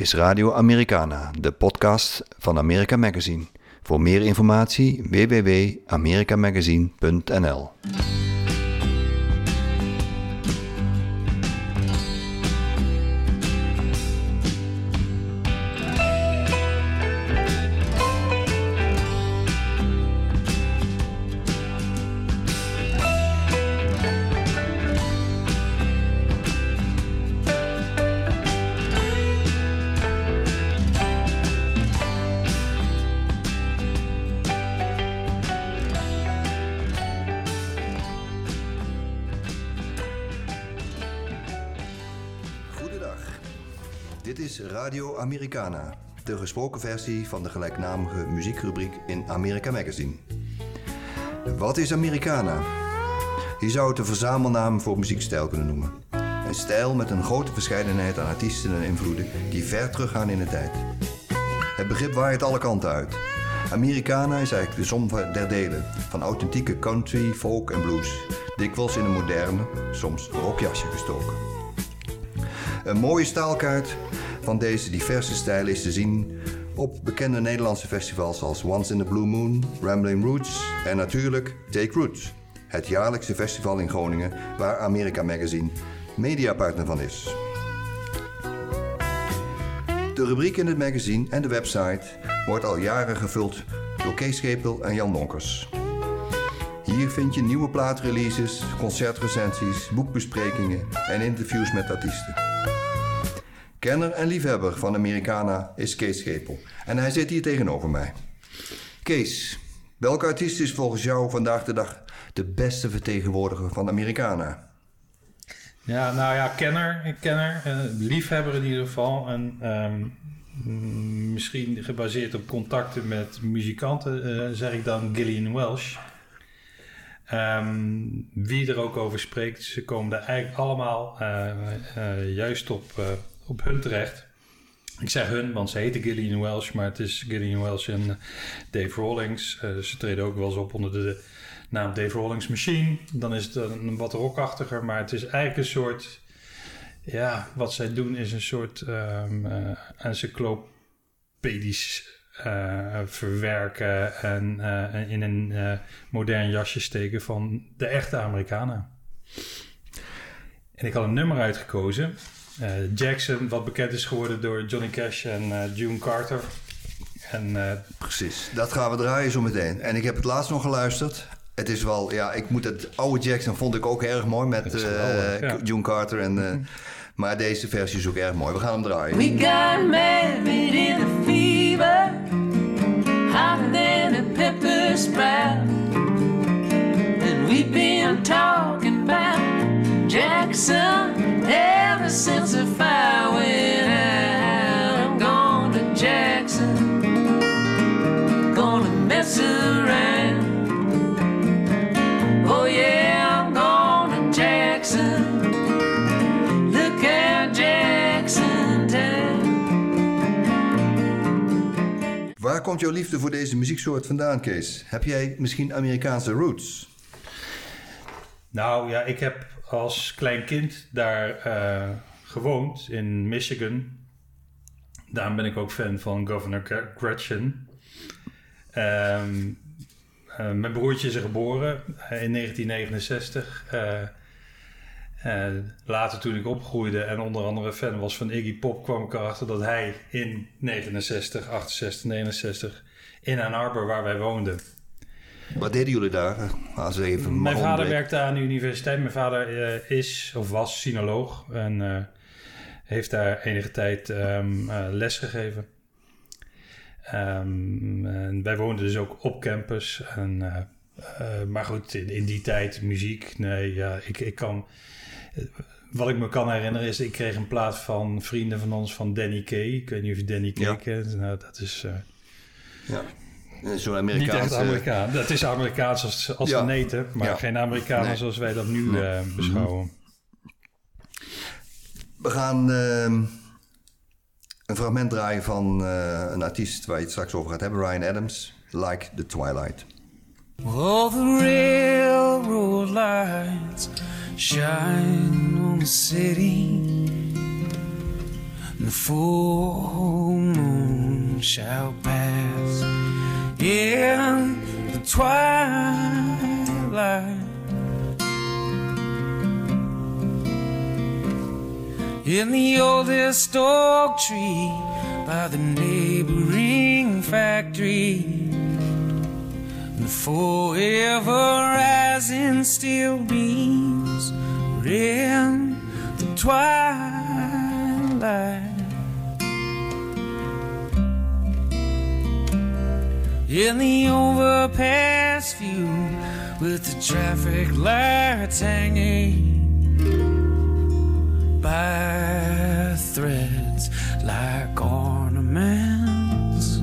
is Radio Americana, de podcast van America Magazine. Voor meer informatie www.americamagazine.nl. Americana, de gesproken versie van de gelijknamige muziekrubriek in America Magazine. Wat is Americana? Je zou het een verzamelnaam voor muziekstijl kunnen noemen. Een stijl met een grote verscheidenheid aan artiesten en invloeden die ver teruggaan in de tijd. Het begrip waait alle kanten uit. Americana is eigenlijk de som der delen van authentieke country, folk en blues, dikwijls in een moderne, soms rockjasje gestoken. Een mooie staalkaart van deze diverse stijlen is te zien op bekende Nederlandse festivals als Once in the Blue Moon, Rambling Roots en natuurlijk Take Roots, het jaarlijkse festival in Groningen waar America Magazine mediapartner van is. De rubriek in het magazine en de website wordt al jaren gevuld door Kees Schepel en Jan Donkers. Hier vind je nieuwe plaatreleases, concertrecensies, boekbesprekingen en interviews met artiesten. Kenner en liefhebber van Americana is Kees Schepel en hij zit hier tegenover mij. Kees, welke artiest is volgens jou vandaag de dag de beste vertegenwoordiger van Americana? Ja, nou ja, kenner, kenner eh, liefhebber in ieder geval. En ehm, mm, misschien gebaseerd op contacten met muzikanten, eh, zeg ik dan Gillian Welsh. Ehm, wie er ook over spreekt, ze komen er eigenlijk allemaal eh, juist op, op hun terecht. Ik zeg hun, want ze heten Gillian Welsh, maar het is Gillian Welsh en eh, Dave Rawlings. Eh, ze treden ook wel eens op onder de naam Dave Rawlings Machine. Dan is het een wat rockachtiger, maar het is eigenlijk een soort... Ja, wat zij doen is een soort ehm eh, encyclopedisch verwerken en in een modern jasje steken van de echte Amerikanen. En ik had een nummer uitgekozen. Eh, Jackson, wat bekend is geworden door Johnny Cash en eh, June Carter. En eh, Precies, dat gaan we draaien zo meteen. En ik heb het laatst nog geluisterd. Het is wel, ja, ik moet het oude Jackson vond ik ook erg mooi met eh, geweldig, ja. June Carter. En, eh, maar deze versie is ook erg mooi. We gaan hem draaien. We got married in a fever, hotter than a pepper sprout. And we've been talking about Jackson since the fire went out. I'm going to Jackson, gonna mess around. Oh yeah, I'm going to Jackson. Look at Jackson Town. Waar komt jouw liefde voor deze muzieksoort vandaan, Kees? Heb jij misschien Amerikaanse roots? nou ja, ik heb als klein kind daar eh, gewoond in Michigan. Daarom ben ik ook fan van Governor Gre- Gretchen. Ehm, eh, mijn broertje is geboren eh, in 1969. Eh, eh, later toen ik opgroeide en onder andere fan was van Iggy Pop... kwam ik erachter dat hij in 69, 68, 69 in Ann Arbor, waar wij woonden... Wat deden jullie daar? Als even Mijn vader werkte aan de universiteit. Mijn vader eh, is of was sinoloog en eh, heeft daar enige tijd ehm eh, les gegeven. Ehm, en wij woonden dus ook op campus. En, maar goed, in, in die tijd muziek, nee, ja, ik, ik kan... Wat ik me kan herinneren is, ik kreeg een plaat van vrienden van ons van Danny Kay. Ik weet niet of je Danny Kay Ja. kent. Nou, dat is Ja. Zo'n niet echt Amerikaanse... Amerikaan. Dat is Amerikaans als, als Ja. een eten, maar Ja. geen Amerikanen Nee. zoals wij dat nu Nee. eh, beschouwen. We gaan ehm, een fragment draaien van eh, een artiest waar je het straks over gaat hebben. Ryan Adams, Like the Twilight. All the railroad lights shine on the city. the full moon shall pass in the twilight. In the oldest oak tree by the neighboring factory, and forever rising still beams in the twilight. In the overpass view with the traffic lights hanging by threads like ornaments.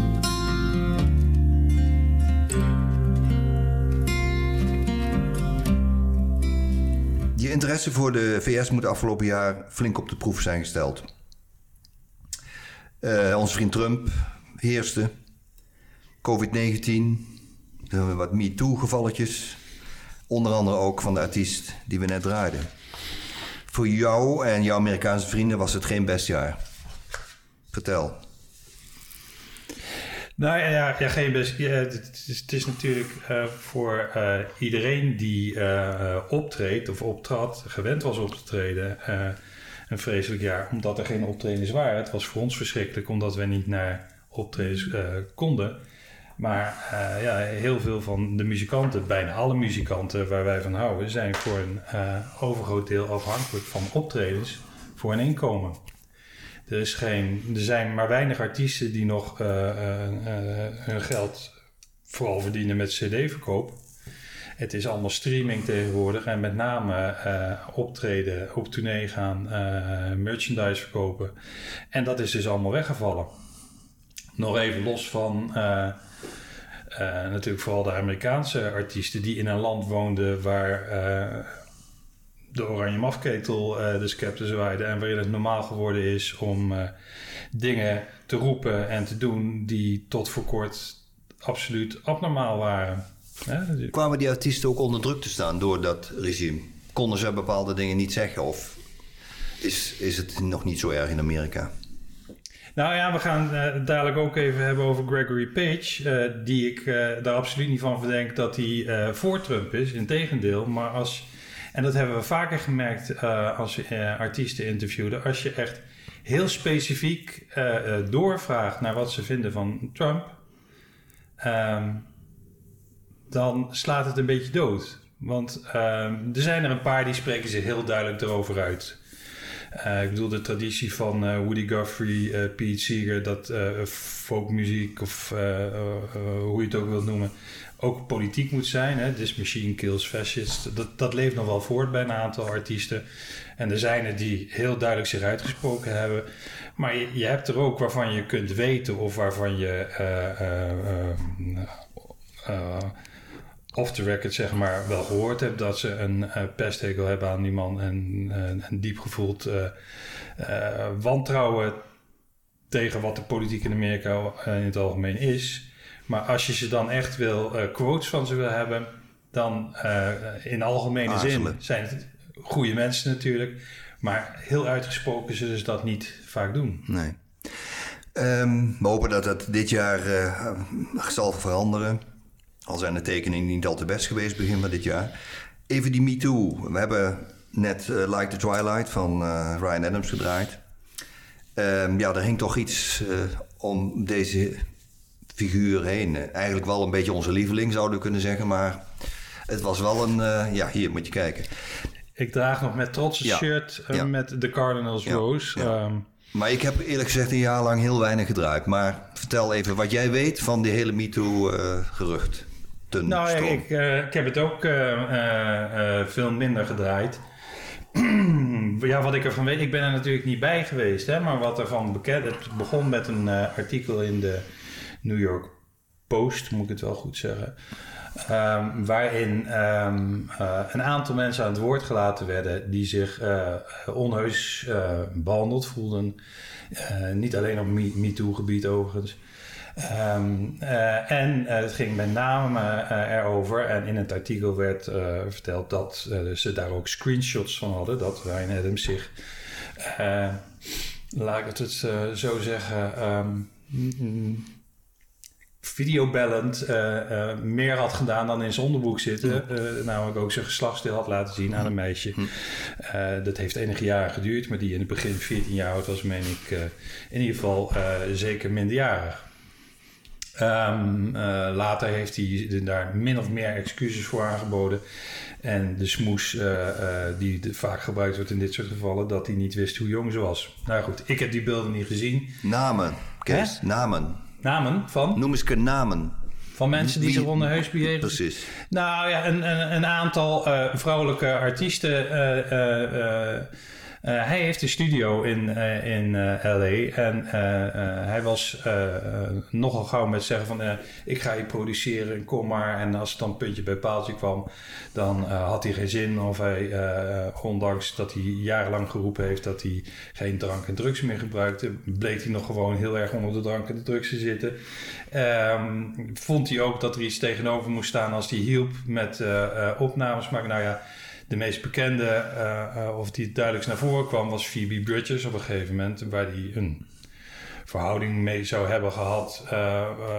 Je interesse voor de VS moet afgelopen jaar flink op de proef zijn gesteld. Eh, onze vriend Trump heerste. COVID-19. eh, wat MeToo-gevalletjes. Onder andere ook van de artiest die we net draaiden. Voor jou en jouw Amerikaanse vrienden was het geen best jaar. Vertel. Nou ja, ja, geen best. Ja, het, is, natuurlijk eh, voor eh, iedereen die eh, optreedt of optrad, gewend was op te treden, een vreselijk jaar. Omdat er geen optredens waren. Het was voor ons verschrikkelijk omdat we niet naar optredens konden. Maar eh, ja, heel veel van de muzikanten, bijna alle muzikanten waar wij van houden, zijn voor een eh, overgroot deel afhankelijk van optredens voor een inkomen. Er, is geen, er zijn maar weinig artiesten die nog eh, hun geld vooral verdienen met cd-verkoop. Het is allemaal streaming tegenwoordig en met name optreden, op tournee gaan, merchandise verkopen. En dat is dus allemaal weggevallen. Nog even los van eh, eh, natuurlijk vooral de Amerikaanse artiesten die in een land woonden waar eh, de oranje mafketel de scepter zwaaide en waarin het normaal geworden is om dingen te roepen en te doen die tot voor kort absoluut abnormaal waren. Kwamen die artiesten ook onder druk te staan door dat regime? Konden ze bepaalde dingen niet zeggen? Of is, is het nog niet zo erg in Amerika? Nou ja, we gaan eh, het dadelijk ook even hebben over Gregory Page. eh, die ik eh, daar absoluut niet van verdenk dat hij eh, voor Trump is. Integendeel. Maar als, en dat hebben we vaker gemerkt eh, als eh, artiesten interviewden. Als je echt heel specifiek eh, eh, doorvraagt naar wat ze vinden van Trump. ehm, dan slaat het een beetje dood. Want ehm, er zijn er een paar die spreken zich heel duidelijk erover uit. Eh, ik bedoel de traditie van eh, Woody Guthrie, eh, Pete Seeger, dat folkmuziek of hoe je het ook wilt noemen, ook politiek moet zijn. Hè? This machine kills fascists. Dat, dat leeft nog wel voort bij een aantal artiesten. En er zijn er die heel duidelijk zich uitgesproken hebben. Maar je, je hebt er ook waarvan je kunt weten of waarvan je off the record zeg maar wel gehoord hebt dat ze een eh, pesthekel hebben aan die man en eh, een diep gevoeld eh, wantrouwen tegen wat de politiek in Amerika in het algemeen is. Maar als je ze dan echt wil, quotes van ze wil hebben, dan in algemene zin zijn het goede mensen natuurlijk. Maar heel uitgesproken zullen ze dat niet vaak doen. Nee. Ehm, we hopen dat dat dit jaar zal veranderen. Al zijn de tekeningen niet al te best geweest begin van dit jaar. Even die MeToo. We hebben net eh, Like the Twilight van eh, Ryan Adams gedraaid. Ehm, ja, er hing toch iets eh, om deze figuur heen. Eigenlijk wel een beetje onze lieveling, zouden we kunnen zeggen. Maar het was wel een... ja, hier moet je kijken. Ik draag nog met trots een Ja. shirt Ja. met de Cardinals Ja. Rose. Ehm, Maar ik heb eerlijk gezegd een jaar lang heel weinig gedraaid. Maar vertel even wat jij weet van die hele MeToo-gerucht. Nou, ja, ik, eh, ik heb het ook eh, eh, veel minder gedraaid. ja, wat ik ervan weet, ik ben er natuurlijk niet bij geweest, hè, maar wat ervan bekend, het begon met een artikel in de New York Post, moet ik het wel goed zeggen, ehm, waarin ehm, eh, een aantal mensen aan het woord gelaten werden die zich onheus eh, behandeld voelden. Niet alleen op Me- MeToo-gebied overigens. Ehm, eh, en eh, het ging met name eh, erover, en in het artikel werd verteld dat eh, ze daar ook screenshots van hadden, dat Ryan Adams zich laat ik het uh, zo zeggen, um, videobellend uh, meer had gedaan dan in zijn onderboek zitten. namelijk ook zijn geslachtsdeel had laten zien aan een meisje. Dat heeft enige jaren geduurd, maar die in het begin 14 jaar oud was, meen ik in ieder geval zeker minderjarig. Um, later heeft hij daar min of meer excuses voor aangeboden. En de smoes uh, die vaak gebruikt wordt in dit soort gevallen, dat hij niet wist hoe jong ze was. Nou goed, ik heb die beelden niet gezien. Namen, Kees, namen. Namen van? Noem eens een namen. Van mensen die zich onder heus bejegen. Precies. Nou ja, een, een, een aantal vrouwelijke artiesten hij heeft een studio in, uh, in uh, LA en hij was nogal gauw met zeggen van ik ga je produceren kom maar. En als het dan puntje bij paaltje kwam, dan had hij geen zin. Of hij, ondanks dat hij jarenlang geroepen heeft dat hij geen drank en drugs meer gebruikte, bleek hij nog gewoon heel erg onder de drank en de drugs te zitten. Um, vond hij ook dat er iets tegenover moest staan als hij hielp met opnames maken. Nou ja, de meest bekende, uh, of die het duidelijkst naar voren kwam, was Phoebe Bridges op een gegeven moment, waar hij een verhouding mee zou hebben gehad.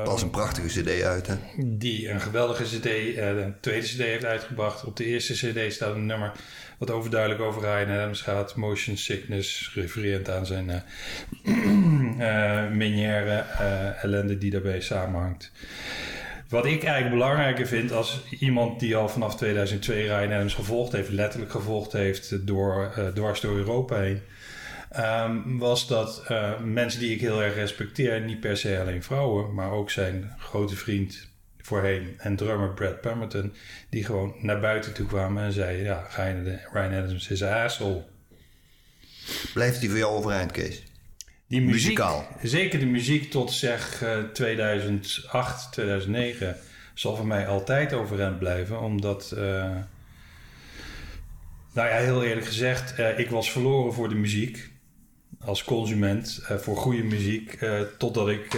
Was een prachtige CD uit, hè? Die een geweldige CD, de tweede CD heeft uitgebracht. Op de eerste CD staat een nummer wat overduidelijk over Ryan Adams gaat. Motion Sickness, refererend aan zijn uh, minière ellende die daarbij samenhangt. Wat ik eigenlijk belangrijker vind als iemand die al vanaf 2002 Ryan Adams gevolgd heeft, letterlijk gevolgd heeft door, uh, dwars door Europa heen, um, was dat uh, mensen die ik heel erg respecteer, niet per se alleen vrouwen, maar ook zijn grote vriend voorheen en drummer Brad Pemberton, die gewoon naar buiten toe kwamen en zeiden: Ja, Ryan Adams is een asshole. Blijft die voor jou overeind, Kees? Die muziek, Muzikaal. Zeker de muziek tot zeg 2008, eh, 2009 zal voor mij altijd overeind blijven. Omdat, uh, nou ja, heel eerlijk gezegd, uh, ik was verloren voor de muziek. Als consument voor goede muziek. totdat ik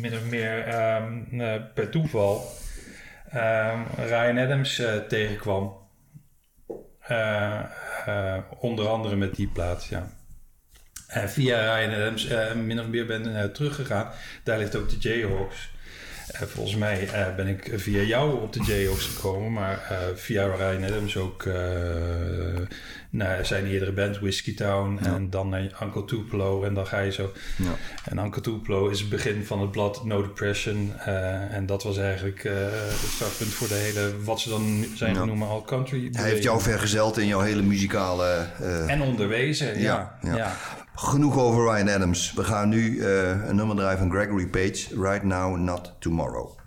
min of meer ehm, per toeval ehm, Ryan Adams tegenkwam. onder andere met die plaat, ja. Uh, via Ryan Adams uh, min of meer ben uh, teruggegaan. Daar ligt ook de Jayhawks. volgens mij ben ik via jou op de Jayhawks gekomen, maar via Ryan Adams ook naar zijn eerdere band Whiskey Town en dan naar Uncle Tupelo en dan ga je zo. Ja. En Uncle Tupelo is het begin van het blad No Depression en dat was eigenlijk het startpunt voor de hele, wat ze dan zijn ja. genoemd al country. Hij heeft jou vergezeld in jouw hele muzikale... en onderwezen, ja. ja. Genoeg over Ryan Adams. We gaan nu een nummer draaien van Gregory Page. Right Now, Not Tomorrow.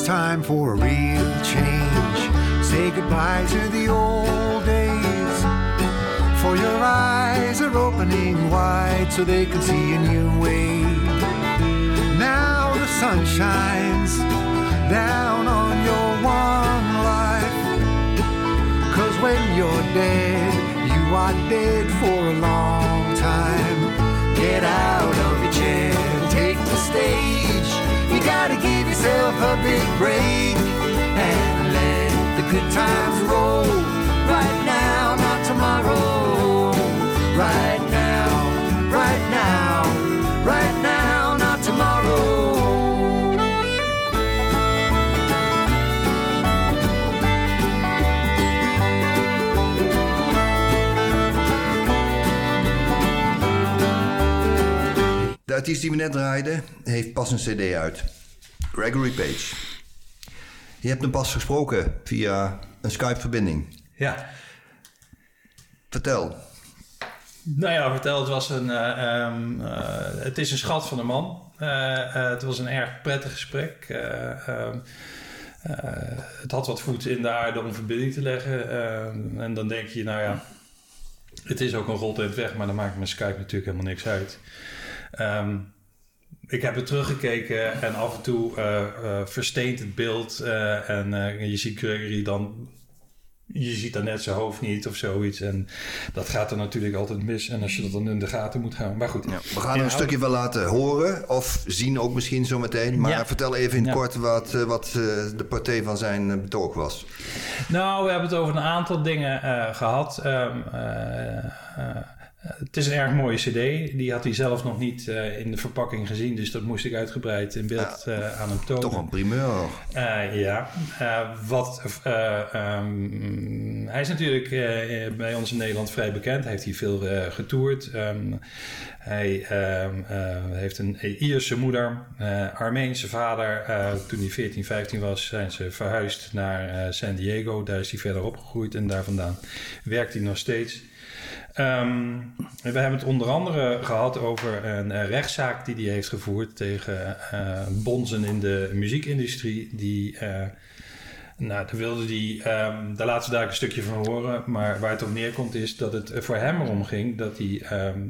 It's time for a real change. Say goodbye to the old days. For your eyes are opening wide so they can see a new way. Now the sun shines down on your one life. Cause when you're dead, you are dead for a long time. Get out of your chair, take the stage. You gotta give yourself a big break and let the good times roll. Right now, not tomorrow. Right now, right now, artiest die we net draaiden heeft pas een cd uit. Gregory Page. Je hebt hem pas gesproken via een Skype-verbinding. Ja. Vertel. Nou ja, vertel. Het, was een, uh, um, uh, het is een schat van een man. Uh, het was een erg prettig gesprek. Ehm, het had wat voet in de aarde om verbinding te leggen. Ehm, en dan denk je, nou ja, het is ook een rot in het weg, maar dan maakt mijn Skype natuurlijk helemaal niks uit. Um, ik heb er teruggekeken en af en toe uh, uh, versteent het beeld. Uh, en je ziet Gregory dan je ziet dan net zijn hoofd niet of zoiets. En dat gaat er natuurlijk altijd mis. En als je dat dan in de gaten moet gaan. Maar goed. Ja, we gaan een stukje wel laten horen. Of zien ook misschien zo meteen. Maar Ja. vertel even in het Ja. kort wat, eh, wat eh, de partij van zijn eh, betoog was. Nou, we hebben het over een aantal dingen eh, gehad. Ehm, eh, eh, het is een erg mooie cd. Die had hij zelf nog niet eh, in de verpakking gezien. Dus dat moest ik uitgebreid in beeld eh, aan hem tonen. Toch een primeur. Eh, ja, Eh, wat, eh, ehm, hij is natuurlijk eh, bij ons in Nederland vrij bekend. Hij heeft hier veel eh, getoerd. Ehm, hij ehm, eh, heeft een Ierse moeder, eh, Armeense vader. Eh, toen hij 14, 15 was, zijn ze verhuisd naar eh, San Diego. Daar is hij verder opgegroeid en daar vandaan werkt hij nog steeds. Ehm, we hebben het onder andere gehad over een eh, rechtszaak die hij heeft gevoerd tegen eh, bonzen in de muziekindustrie. Die, eh, nou, daar wilde hij, ehm, daar laten daar een stukje van horen. Maar waar het op neerkomt is dat het voor hem erom ging dat hij. ehm,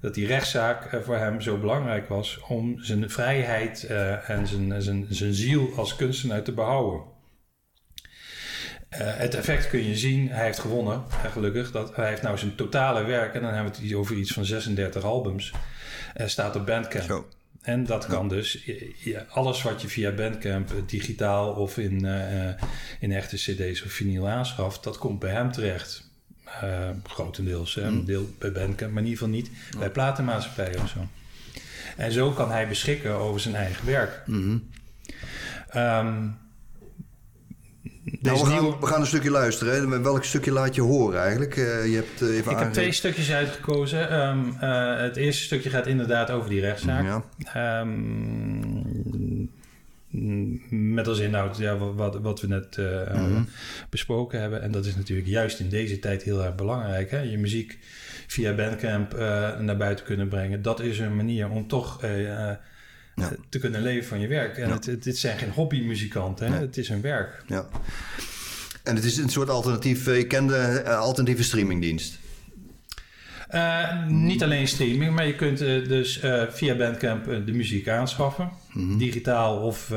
dat die rechtszaak voor hem zo belangrijk was om zijn vrijheid en zijn, zijn, zijn ziel als kunstenaar te behouden. Eh, het effect kun je zien. Hij heeft gewonnen, gelukkig. Dat, hij heeft nou zijn totale werk, en dan hebben we het hier over iets van 36 albums, eh, staat op Bandcamp. Zo. En dat kan dus, ja, alles wat je via Bandcamp, eh, digitaal of in, in echte cd's of vinyl aanschaft, dat komt bij hem terecht. Grotendeels, hè. een deel bij Bandcamp, maar in ieder geval niet bij platenmaatschappijen of zo. En zo kan hij beschikken over zijn eigen werk. Ehm, Nou, we, gaan, nieuwe- we gaan een stukje luisteren. Hè. Welk stukje laat je horen eigenlijk? Eh, je hebt eh, even Ik heb twee stukjes uitgekozen. Ehm, eh, het eerste stukje gaat inderdaad over die rechtszaak. Ja. Ehm, met als inhoud ja, wat- wat, we net eh, Mhm. besproken hebben. En dat is natuurlijk juist in deze tijd heel erg belangrijk. Hè? Je muziek via Bandcamp eh, naar buiten kunnen brengen. Dat is een manier om toch Ja. te kunnen leven van je werk. En Ja. het, het, dit zijn geen hobbymuzikanten. Hè? Nee. Het is hun werk. Ja. En het is een soort alternatief. eh, Je kende eh, alternatieve streamingdienst. Eh, niet alleen streaming, maar je kunt dus via Bandcamp de muziek aanschaffen. Mhm. Digitaal of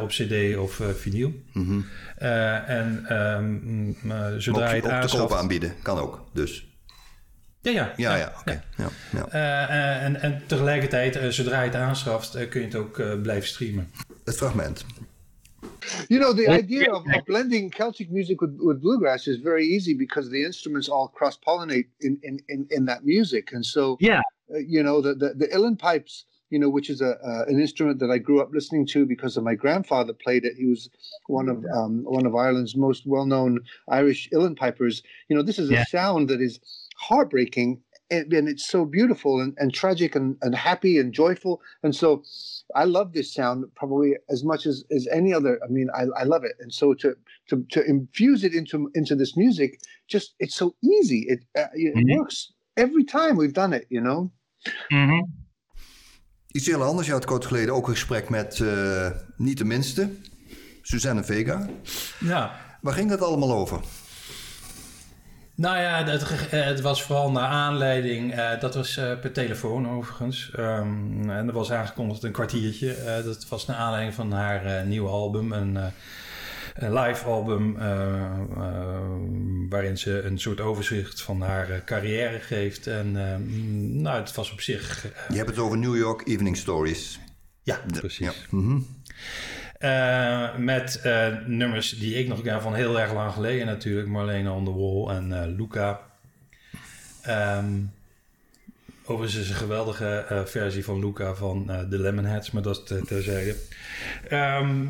op cd of eh, vinyl. Mhm. Eh, en ehm, mm, eh, Maar zodra je het aanschaft... aanbieden. Kan ook. Dus. Ja, ja. Ja, ja, oké. Ja. Ja. Eh, eh, en, en tegelijkertijd, eh, zodra je het aanschaft, eh, kun je het ook blijven streamen. Het fragment. You know, the idea of, of blending Celtic music with, with bluegrass is very easy because the instruments all cross pollinate in, in, in, in that music. And so, Yeah. uh, you know, the, the, the uilleann pipes, you know, which is a, uh, an instrument that I grew up listening to because of my grandfather played it. He was one of um, one of Ireland's most well known Irish uilleann pipers. You know, this is Yeah. a sound that is heartbreaking and, and it's so beautiful and, and tragic and, and happy and joyful. And so I love this sound probably as much as, as any other. I mean, I, I love it. And so to, to, to infuse it into, into this music, just, it's so easy. It, uh, it Mhm. works every time we've done it, you know? Mhm. Iets heel anders. Je had kort geleden ook een gesprek met, eh, niet de minste, Suzanne Vega. Ja. Waar ging dat allemaal over? Nou ja, het, eh, het was vooral naar aanleiding. eh, dat was eh, per telefoon overigens. Ehm, en dat was aangekondigd een kwartiertje. Dat was naar aanleiding van haar nieuwe album. Een, een live album. waarin ze een soort overzicht van haar carrière geeft. En mm, nou, het was op zich. Je hebt het over New York Evening Stories. ja, precies. Ja. Mhm. Eh, met eh, nummers die ik nog ken van heel erg lang geleden natuurlijk. Marlene on the Wall en eh, Luca. Ehm overigens is een geweldige versie van Luca van The Lemonheads, maar dat is ter- terzijde. Ehm,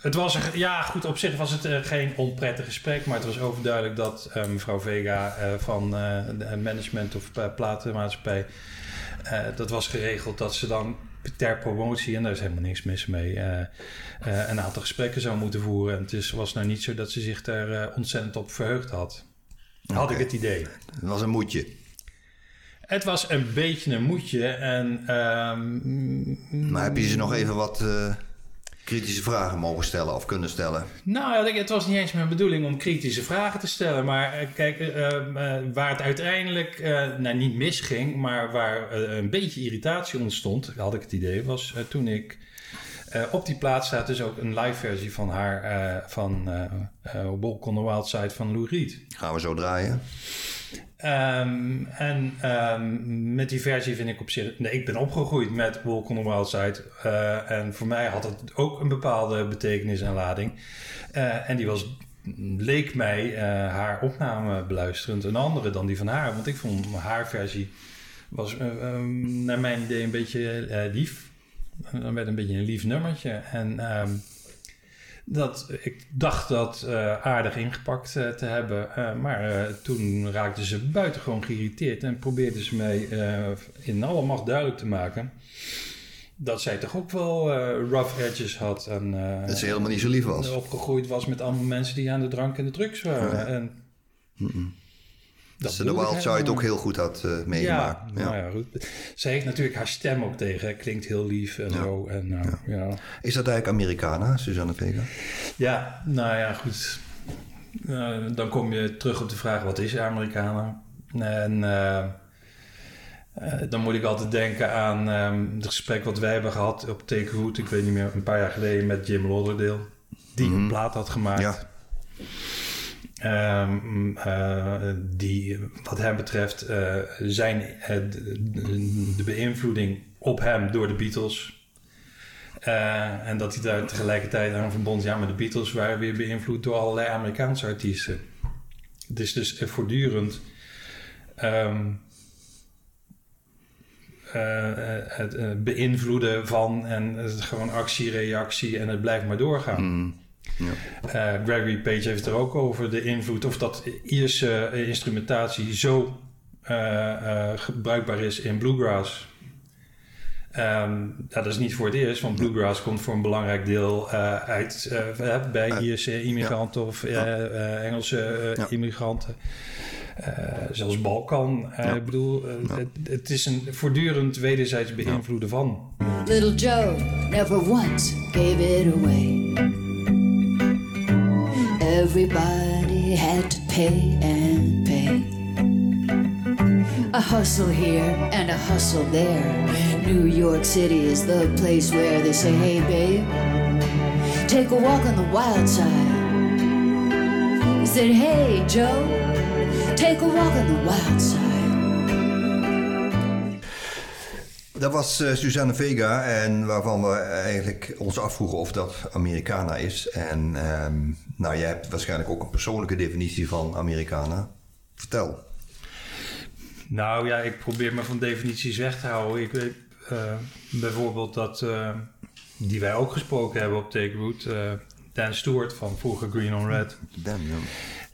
het was, ja goed, op zich was het geen onprettig gesprek, maar het was overduidelijk dat mevrouw Vega van de management of platenmaatschappij, dat was geregeld dat ze dan ter promotie, en daar is helemaal niks mis mee, eh, eh, een aantal gesprekken zou moeten voeren. En het is, was nou niet zo dat ze zich daar eh, ontzettend op verheugd had. Had ik het idee. Het was een moedje. Het was een beetje een moedje. En, ehm, Maar heb je ze nog even wat kritische vragen mogen stellen of kunnen stellen? Nou, het was niet eens mijn bedoeling om kritische vragen te stellen. Maar eh, kijk, eh, eh, waar het uiteindelijk eh, nou, niet misging, maar waar een beetje irritatie ontstond, had ik het idee, was toen ik op die plaat staat dus ook een live versie van haar, van Walk on the Wild Side van Lou Reed. Gaan we zo draaien. Ehm, en ehm, met die versie vind ik op zich... Nee, ik ben opgegroeid met Walk on the Wild Side. eh, en voor mij had het ook een bepaalde betekenis en lading. Eh, en die was, leek mij eh, haar opname beluisterend een andere dan die van haar. Want ik vond haar versie was eh, ehm, naar mijn idee een beetje lief. Dan werd een beetje een lief nummertje. En dat, ik dacht dat eh, aardig ingepakt eh, te hebben. eh, maar toen raakte ze buitengewoon geïrriteerd. En probeerde ze mij in alle macht duidelijk te maken... dat zij toch ook wel rough edges had. En, Dat ze helemaal niet zo lief was. opgegroeid was met allemaal mensen die aan de drank en de drugs waren. En Dat ze de Wild Side ook heel goed had eh, ja, meegemaakt. Ja, nou ja, goed. Ze heeft natuurlijk haar stem ook tegen. Klinkt heel lief en zo. En, nou, ja. Is dat eigenlijk Americana, Suzanne Vega? Ja, nou ja, goed. Eh, dan kom je terug op de vraag: wat is Amerikaner? En eh, eh, dan moet ik altijd denken aan ehm, het gesprek wat wij hebben gehad op Take Root, ik weet niet meer, een paar jaar geleden met Jim Lauderdale, die een plaat had gemaakt. Ja. Eh, die, wat hem betreft, eh, zijn eh, de, beïnvloeding op hem door de Beatles. En dat hij daar tegelijkertijd aan verbond, ja, maar de Beatles waren weer beïnvloed door allerlei Amerikaanse artiesten. Het is dus voortdurend ehm, eh, eh, het beïnvloeden van en gewoon actie, reactie en het blijft maar doorgaan. Mm. Ja. Eh, Gregory Page heeft er ook over de invloed of dat Ierse eh, instrumentatie zo eh, eh, gebruikbaar is in bluegrass. Ehm, ja, dat is niet voor het eerst, want bluegrass komt voor een belangrijk deel eh, uit eh, bij Uit- Ierse immigranten of eh, eh, Engelse eh, Ja. immigranten. Eh, zelfs Balkan. Eh, Ja. Ik bedoel, het, het is een voortdurend wederzijds beïnvloeden van. Little Joe never once gave it away. Everybody had to pay and pay. A hustle here and a hustle there. New York City is the place where they say, hey babe, take a walk on the wild side. He said, hey Joe, take a walk on the wild side. Dat was eh, Suzanne Vega en waarvan we eigenlijk ons afvroegen of dat Americana is. En ehm, nou, jij hebt waarschijnlijk ook een persoonlijke definitie van Americana. Vertel. Nou ja, ik probeer me van definities weg te houden. Ik weet eh, bijvoorbeeld dat, eh, die wij ook gesproken hebben op Take Root, Dan Stewart van vroeger Green on Red, Damn,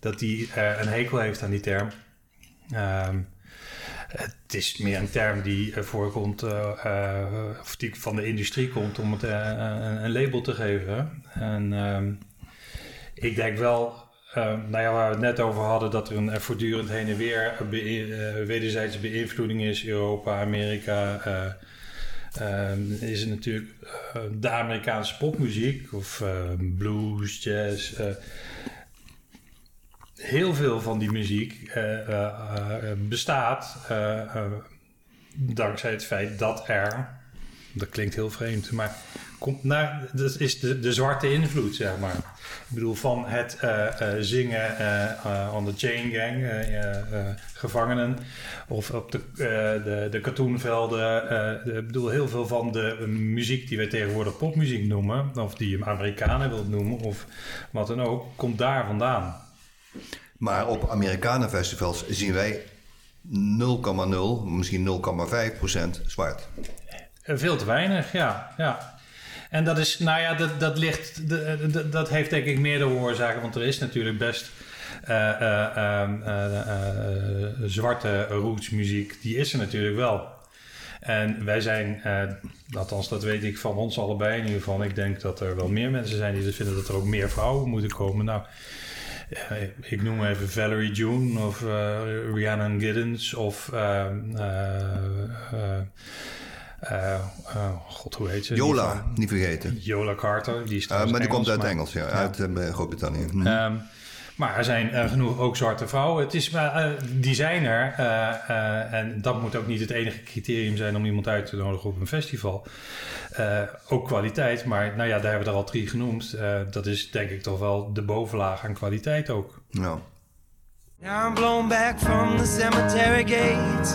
dat eh, een hekel heeft aan die term. Ehm, het is meer een term die voorkomt, eh, eh, of die van de industrie komt om het eh, een, label te geven. En ehm, ik denk wel, eh, nou ja, waar we het net over hadden, dat er een voortdurend heen en weer wederzijdse beïnvloeding is, Europa, Amerika. eh, ehm, is het natuurlijk de Amerikaanse popmuziek of blues, jazz. Heel veel van die muziek eh, eh, eh, bestaat dankzij het feit dat er, dat klinkt heel vreemd, maar komt naar, dat is de, de zwarte invloed, zeg maar. Ik bedoel, van het zingen eh, on the chain gang, gevangenen, of op de, de, de cartoonvelden. de- ik bedoel, heel veel van de muziek die wij tegenwoordig popmuziek noemen, of die je Amerikanen wilt noemen, of wat dan ook, komt daar vandaan. Maar op Americana festivals zien wij 0,0, misschien 0,5 procent zwart. Eh, Veel te weinig, ja. ja. En dat is, nou ja, dat, dat ligt, de- dat heeft denk ik meerdere oorzaken, want er is natuurlijk best eh, eh, ehm, eh, eh, zwarte rootsmuziek, die is er natuurlijk wel. En wij zijn, althans dat weet ik van ons allebei in ieder geval, ik denk dat er wel meer mensen zijn die dus vinden dat er ook meer vrouwen moeten komen. Nou, ik noem even Valerie June of eh, Rhiannon Giddens of eh, eh, eh, eh, god, hoe heet ze? Van- niet vergeten. Yola Carter, die is Uh, maar die komt uit maar- Engels, ja, uit eh, Groot-Brittannië. Hm. Ehm, Maar er zijn eh, genoeg ook zwarte vrouwen. Het is, maar eh, die zijn er. eh, eh, en dat moet ook niet het enige criterium zijn om iemand uit te nodigen op een festival. Eh, ook kwaliteit, maar nou ja, daar hebben we er al drie genoemd. Eh, dat is denk ik toch wel de bovenlaag aan kwaliteit ook. Ja. Now I'm blown back from the cemetery gates.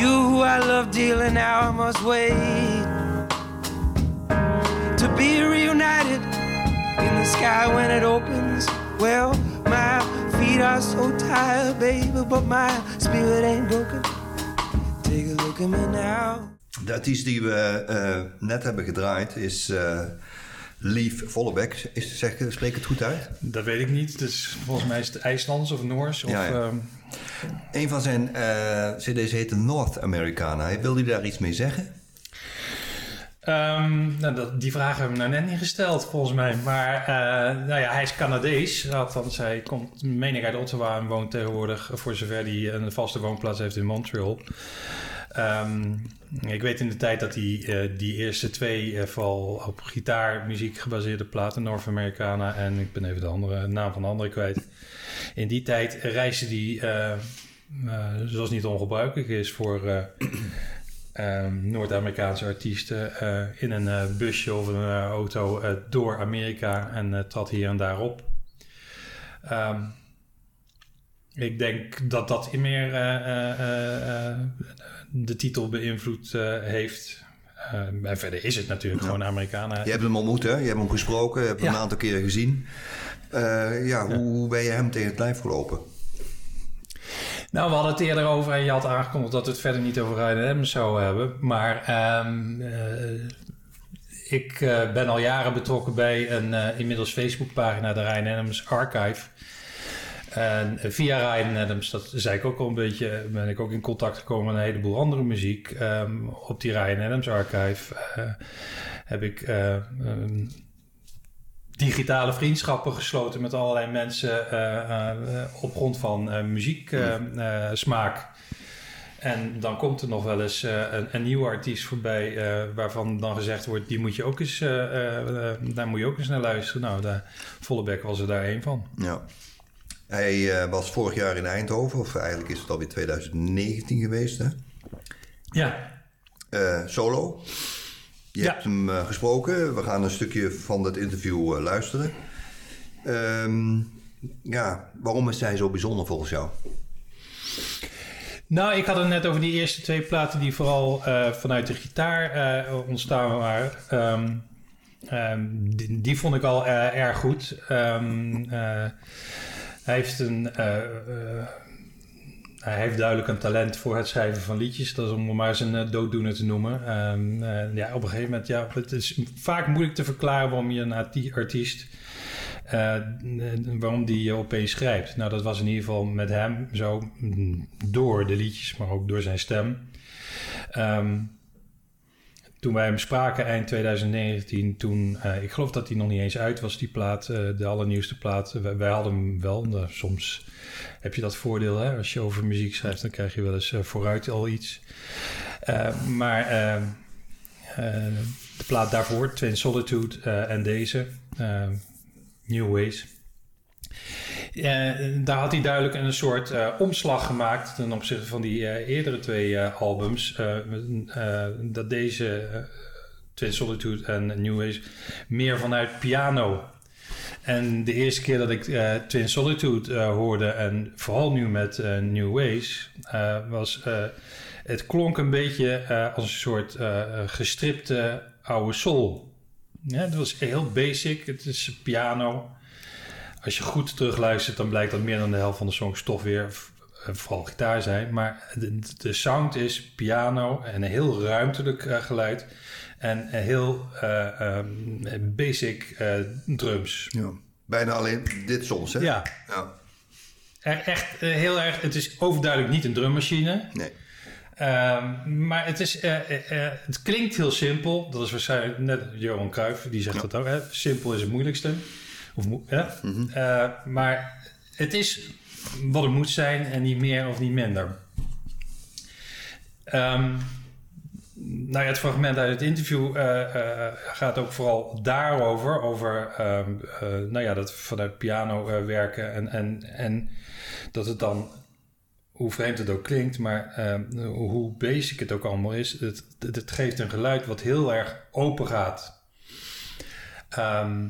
You who I love dearly now I must wait to be reunited in the sky when it opens. Well, my feet are so tired, baby, but my spirit ain't broken. Take a look at me now. De artiest die we eh, net hebben gedraaid is eh Lief Vollebek. Is, zeg, spreek ik het goed uit? Dat weet ik niet. Dus volgens mij is het IJslands of Noors. Of, Ja, ja. ehm, Een van zijn eh, cd's heette North Americana. Wil hij daar iets mee zeggen? Ehm, nou, dat, die vragen hebben we nou net niet gesteld, volgens mij. Maar eh, nou ja, hij is Canadees. Althans, hij komt, meen ik, uit Ottawa en woont tegenwoordig, voor zover hij een vaste woonplaats heeft in Montreal. Ehm, ik weet in de tijd dat hij eh, die eerste twee, eh, vooral op gitaarmuziek gebaseerde platen, North Americana en ik ben even de andere naam van de andere kwijt. In die tijd reisde hij, zoals niet ongebruikelijk is voor eh, ehm, Noord-Amerikaanse artiesten eh, in een eh, busje of een eh, auto door Amerika en trad hier en daar op. Ehm, ik denk dat dat meer de titel beïnvloed heeft. Ehm, en verder is het natuurlijk gewoon Amerikanen. Je hebt hem ontmoet, hè? Je hebt hem gesproken. Je hebt hem Ja. een aantal keren gezien. Ja, Hoe, hoe ben je hem tegen het lijf gelopen? Nou, we hadden het eerder over en je had aangekondigd dat we het verder niet over Ryan Adams zouden hebben. Maar ehm, eh, ik eh, ben al jaren betrokken bij een eh, inmiddels Facebookpagina, de Ryan Adams Archive. En via Ryan Adams, dat zei ik ook al een beetje, ben ik ook in contact gekomen met een heleboel andere muziek. Ehm, op die Ryan Adams Archive heb ik eh, ehm, digitale vriendschappen gesloten met allerlei mensen eh, eh, op grond van eh muzieksmaak. en dan komt er nog wel eens een, een nieuwe artiest voorbij waarvan dan gezegd wordt, die moet je ook eens, daar moet je ook eens naar luisteren. Nou, de Vollebek was er daar één van. Ja. Hij was vorig jaar in Eindhoven, of eigenlijk is het alweer 2019 geweest, hè? Ja, solo. Je Ja. hebt hem eh, gesproken. We gaan een stukje van dat interview eh, luisteren. Ehm, ja, waarom is hij zo bijzonder volgens jou? Nou, ik had het net over die eerste twee platen die vooral eh, vanuit de gitaar ontstaan waren. Ehm, ehm, die, die vond ik al erg goed. Hij heeft een. Hij heeft duidelijk een talent voor het schrijven van liedjes. Dat is om maar een eh, dooddoener te noemen. Ehm, eh, ja, op een gegeven moment, ja, het is vaak moeilijk te verklaren waarom je een arti- artiest eh, waarom die eh, opeens schrijft. Nou, dat was in ieder geval met hem zo mm, door de liedjes, maar ook door zijn stem. Ehm, toen wij hem spraken eind 2019, toen, eh, ik geloof dat hij nog niet eens uit was, die plaat, eh, de allernieuwste plaat. Wij, hadden hem wel, nou, soms heb je dat voordeel, hè? als je over muziek schrijft, dan krijg je wel eens eh, vooruit al iets. Maar eh, eh, de plaat daarvoor, Twin Solitude en deze, New Ways. Eh, daar had hij duidelijk een soort eh, omslag gemaakt ten opzichte van die eh, eerdere twee albums. dat deze Twin Solitude en New Ways meer vanuit piano. En de eerste keer dat ik Twin Solitude hoorde, en vooral nu met New Ways, was het klonk een beetje als een soort gestripte oude soul. Ja, het was heel basic. Het is piano. Als je goed terugluistert, dan blijkt dat meer dan de helft van de songs toch weer eh, vooral gitaar zijn. Maar de, de sound is piano en een heel ruimtelijk eh, geluid. En een heel eh, ehm, basic drums. Ja. Bijna alleen dit soms, hè? Ja, Ja. er- echt heel erg. Het is overduidelijk niet een drummachine. Nee. Ehm, maar het, is, het klinkt heel simpel. Dat is waarschijnlijk net Johan Cruijff, die zegt dat ook. Hè? Simpel is het moeilijkste. Of, hè? Eh, maar het is wat het moet zijn en niet meer of niet minder. Ehm, nou ja, het fragment uit het interview eh, eh, gaat ook vooral daarover. Over ehm, eh, nou ja, dat vanuit piano werken en, en, en dat het dan, hoe vreemd het ook klinkt, maar ehm, hoe basic het ook allemaal is, het, het, geeft een geluid wat heel erg open gaat. Ehm,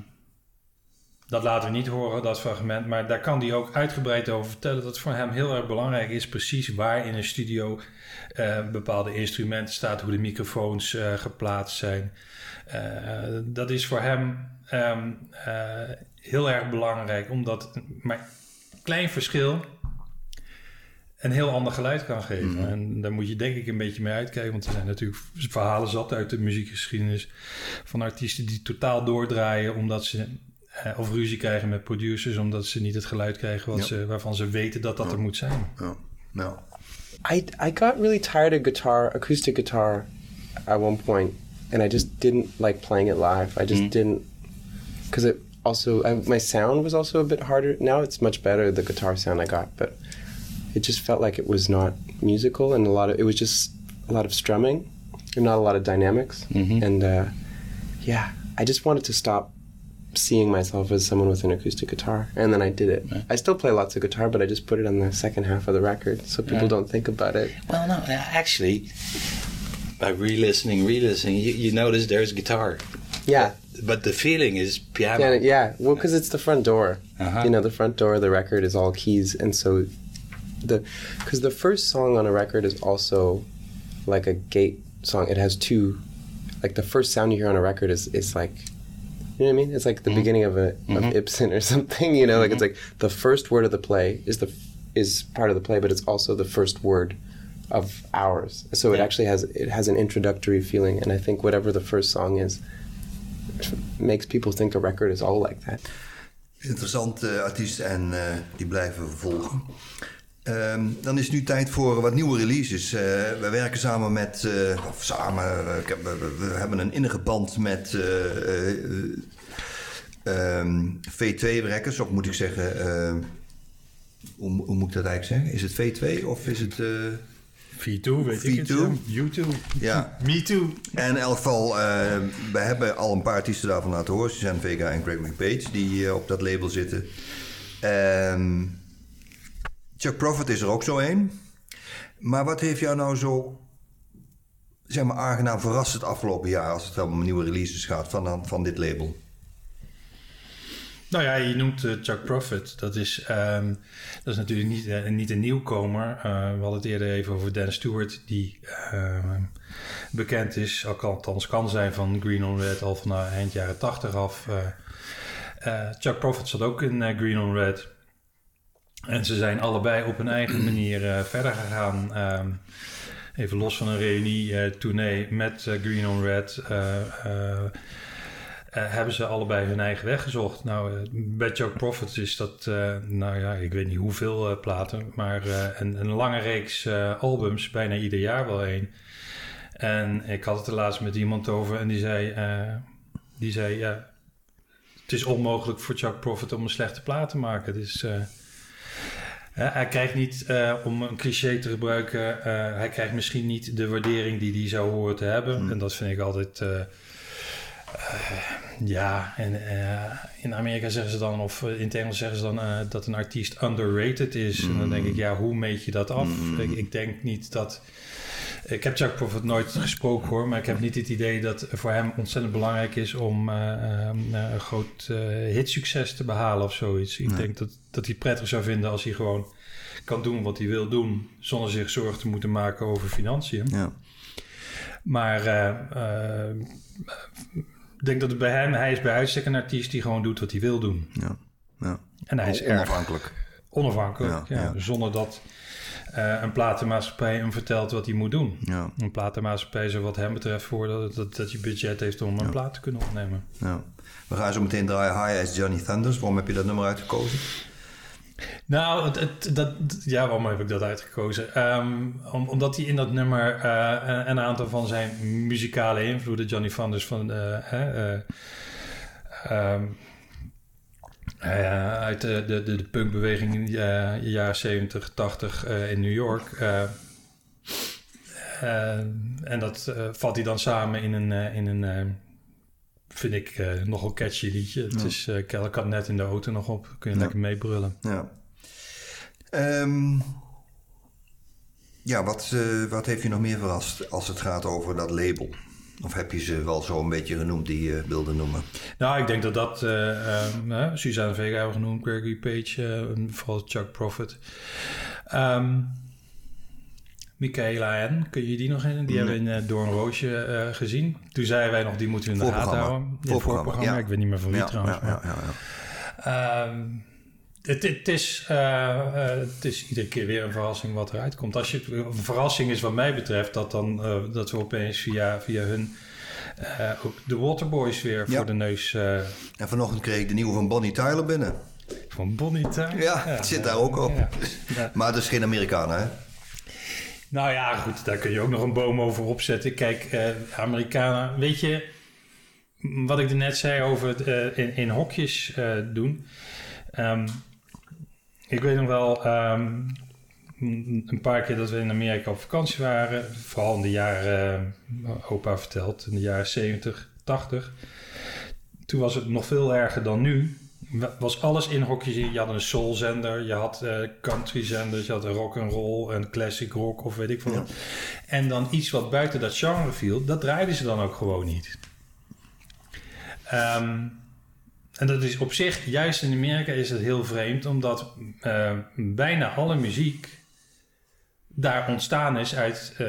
dat laten we niet horen, dat fragment. Maar daar kan hij ook uitgebreid over vertellen. Dat het voor hem heel erg belangrijk is, precies waar in een studio eh, bepaalde instrumenten staat, hoe de microfoons eh, geplaatst zijn. Eh, dat is voor hem ehm, eh, heel erg belangrijk, omdat maar een klein verschil een heel ander geluid kan geven. En daar moet je denk ik een beetje mee uitkijken, want er zijn natuurlijk verhalen zat uit de muziekgeschiedenis van artiesten die totaal doordraaien omdat ze eh, of ruzie krijgen met producers omdat ze niet het geluid krijgen wat Ja. ze, waarvan ze weten dat dat er moet zijn. Ja. Nou, I I got really tired of guitar, acoustic guitar, at one point, and I just didn't like playing it live. I just didn't, because it also I, my sound was also a bit harder. Now it's much better the guitar sound I got, but it just felt like it was not musical, and a lot of it was just a lot of strumming, and not a lot of dynamics. And uh, yeah, I just wanted to stop seeing myself as someone with an acoustic guitar, and then I did it. I still play lots of guitar, but I just put it on the second half of the record so people don't think about it. Well, no, actually, by re-listening, re-listening, you, you notice there's guitar, Yeah, but the feeling is piano. yeah, yeah. Well, because it's the front door. Uh-huh. You know, the front door of the record is all keys, and so the because the first song on a record is also like a gate song. It has two, like the first sound you hear on a record is is like. You know what I mean? It's like the beginning of a of Ibsen or something. You know, like it's like the first word of the play is the is part of the play, but it's also the first word of ours. So it actually has it has an introductory feeling, and I think whatever the first song is makes people think a record is all like that. interessant eh, artiest en eh, die blijven volgen. Ehm, dan is het nu tijd voor wat nieuwe releases. Eh, we werken samen met, eh, of samen, we, hebben een innige band met eh, eh, ehm, V2 Records, of moet ik zeggen, eh, hoe, hoe moet ik dat eigenlijk zeggen? Is het V2 of is het... eh, V2, weet ik het. V2? ja. U2. ja, Me too. En in elk geval, we hebben al een paar artiesten daarvan laten horen. Suzanne Vega en Greg McPage, die op dat label zitten. Ehm, Chuck Prophet is er ook zo een. Maar wat heeft jou nou zo, zeg maar, aangenaam verrast het afgelopen jaar... als het om nieuwe releases gaat van, van dit label? Nou ja, je noemt eh, Chuck Prophet. Dat is, ehm, dat is natuurlijk niet, eh, niet een nieuwkomer. Eh, we hadden het eerder even over Dan Stewart, die ehm, bekend is, althans kan zijn van Green on Red al van eh, eind jaren 80 af. Chuck Prophet zat ook in Green on Red. En ze zijn allebei op hun eigen manier eh, verder gegaan. Ehm, even los van een reunie-tournee met eh, Green on Red. eh, eh, eh, hebben ze allebei hun eigen weg gezocht. Nou, eh, bij Chuck Prophet is dat, eh, nou ja, ik weet niet hoeveel eh, platen, maar eh, een, een lange reeks eh, albums, bijna ieder jaar wel één. En ik had het er laatst met iemand over en die zei, eh, die zei ja, het is onmogelijk voor Chuck Prophet om een slechte plaat te maken. Het is... hij krijgt niet, eh, om een cliché te gebruiken, eh, hij krijgt misschien niet de waardering die hij zou horen te hebben. En dat vind ik altijd, eh, ja, en in Amerika zeggen ze dan, of in het Engels zeggen ze dan dat een artiest underrated is. En dan denk ik, ja, hoe meet je dat af? Ik, ik denk niet dat. Ik heb Chuck Prophet nooit gesproken hoor, maar ik heb niet het idee dat voor hem ontzettend belangrijk is om eh, eh, een groot eh, hitsucces te behalen of zoiets. Ik denk dat, dat hij het prettig zou vinden als hij gewoon kan doen wat hij wil doen, zonder zich zorgen te moeten maken over financiën. Ja. Maar ik denk dat het bij hem, hij is bij uitstek een artiest die gewoon doet wat hij wil doen. Ja. ja. En hij is erg Onafhankelijk. onafhankelijk. Ja. Zonder dat eh, een platenmaatschappij hem vertelt wat hij moet doen. Ja. Een platenmaatschappij zou wat hem betreft voor dat, dat, dat je budget heeft om een plaat te kunnen opnemen. ja. We gaan zo meteen draaien High as Johnny Thunders. Waarom heb je dat nummer uitgekozen? Nou, het, het- dat, ja, waarom heb ik dat uitgekozen? Ehm, om, omdat hij in dat nummer eh, een, een aantal van zijn muzikale invloeden, Johnny Thunders van eh, hè, eh, uit de, de, de, de punkbeweging in de eh, jaren 70, 80 eh, in New York. en dat vat hij dan samen in een, in een vind ik, nogal catchy liedje. Het is, ik had net in de auto nog op. Kun je Ja. lekker meebrullen. Ja. Ehm, ja, wat, wat heeft je nog meer verrast als het gaat over dat label? Of heb je ze wel zo een beetje genoemd die je wilde noemen? Nou, ik denk dat dat... eh ehm, eh, Suzanne Vega hebben we genoemd, Gregory Page, eh, vooral Chuck Prophet. Ehm Michaela N, kun je die nog in? Die hebben we in uh, Doorn Roosje eh, gezien. Toen zeiden wij nog, die moeten we in de gaten houden. Ja, Voorprogramma, ja. Ik weet niet meer van wie Ja, trouwens. maar- ja. Ehm, het, het, is, eh, eh, het is iedere keer weer een verrassing wat eruit komt. Als je, een verrassing is wat mij betreft dat, dan, eh, dat we opeens via, via hun ook de Waterboys weer Ja. voor de neus En vanochtend kreeg ik de nieuwe van Bonnie Tyler binnen. van Bonnie Tyler. Ja, het zit daar ook op. Ja. Ja. Maar dat is geen Amerikaan, hè? Nou ja, goed, daar kun je ook nog een boom over opzetten. Kijk, Amerikanen, weet je, wat ik er net zei over het in, in hokjes doen. Ehm, ik weet nog wel ehm, een paar keer dat we in Amerika op vakantie waren. Vooral in de jaren, eh, opa vertelt, in de jaren 70, 80. Toen was het nog veel erger dan nu. Wa- Was alles in hokjes. Je had een soulzender, je had eh countryzenders, je had rock and roll, een classic rock of weet ik veel wat. En dan iets wat buiten dat genre viel, dat draaiden ze dan ook gewoon niet. Ehm, en dat is op zich, juist in Amerika is het heel vreemd, omdat eh, bijna alle muziek daar ontstaan is uit eh,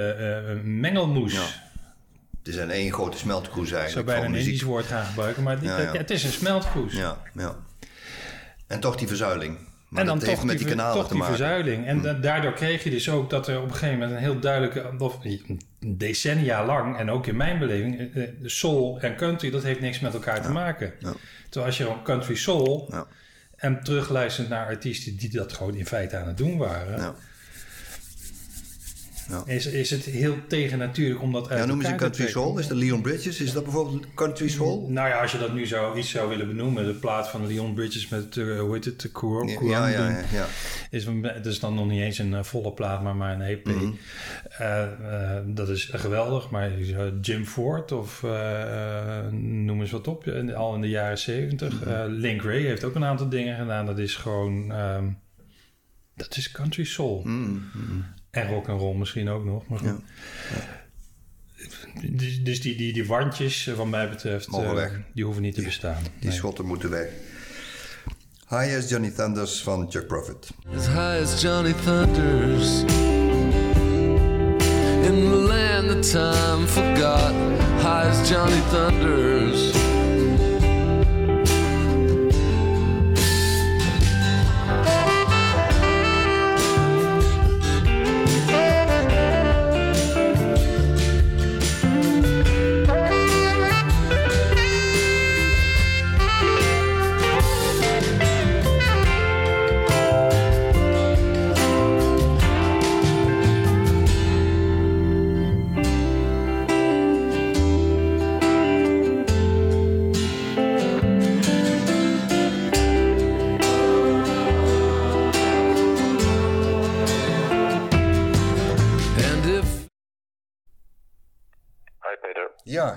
mengelmoes. Ja. Het is een één grote smeltkroes Ik zou eigenlijk. bijna een. Indisch woord gaan gebruiken, maar Ja, ja. Het, is een smeltkroes. Ja, ja. En toch die verzuiling. Maar en dan toch met die, die kanalen toch te die maken. verzuiling. En da- daardoor kreeg je dus ook dat er op een gegeven moment een heel duidelijke, of decennia lang, en ook in mijn beleving, eh, eh, soul en country, dat heeft niks met elkaar te maken. ja. Terwijl als je gewoon country soul Ja. en terugluistert naar artiesten die dat gewoon in feite aan het doen waren, Ja. Is, is het heel tegennatuurlijk om dat uit Ja, noemen ze country soul? Is dat Leon Bridges? Is dat bijvoorbeeld country soul? Nou ja, als je dat nu zo iets zou willen benoemen, de plaat van Leon Bridges met, eh, hoe heet het, de Cour- Ja, ja, ja, ja. is is dan nog niet eens een eh, volle plaat, maar maar een EP. Mhm. Eh, dat is geweldig, maar Jim Ford of noem eens wat op, al in de jaren zeventig. Mhm. Link Ray heeft ook een aantal dingen gedaan. Dat is gewoon, ehm, dat is country soul. Mm, En rock and roll misschien ook nog. Maar goed. Dus, dus die, die, die wandjes, eh, wat mij betreft, Mogen eh, weg. die hoeven niet te bestaan. Die Nee. schotten moeten weg. Hi as Johnny Thunders van Chuck Prophet. as high as Johnny Thunders. In the land that time forgot, high as Johnny Thunders.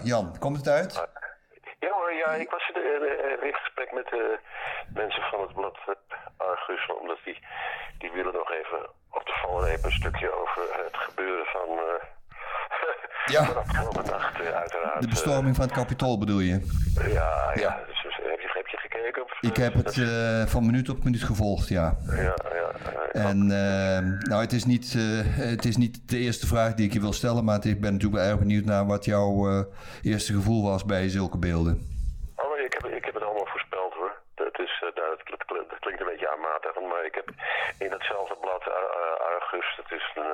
Jan, komt het uit? Ja hoor, ja, ik was eh, eh, in gesprek met de mensen van het blad eh, Argus, omdat die, die willen nog even op de valreep een stukje over het gebeuren van, eh Ja. van afgelopen nacht eh, uiteraard. De bestorming van het kapitool bedoel je? Eh, ja, ja. Ja. Gekeken? Of, Ik heb het eh, van minuut op minuut gevolgd, ja. Ja, ja. En eh, nou, het is, niet, eh, het is niet de eerste vraag die ik je wil stellen, maar ik ben natuurlijk wel erg benieuwd naar wat jouw eh, eerste gevoel was bij zulke beelden. Oh, ik heb, ik heb het allemaal voorspeld hoor. Dat, is, nou, dat, klinkt, klinkt een beetje aanmatigend, maar ik heb in datzelfde blad Argus, dat is een,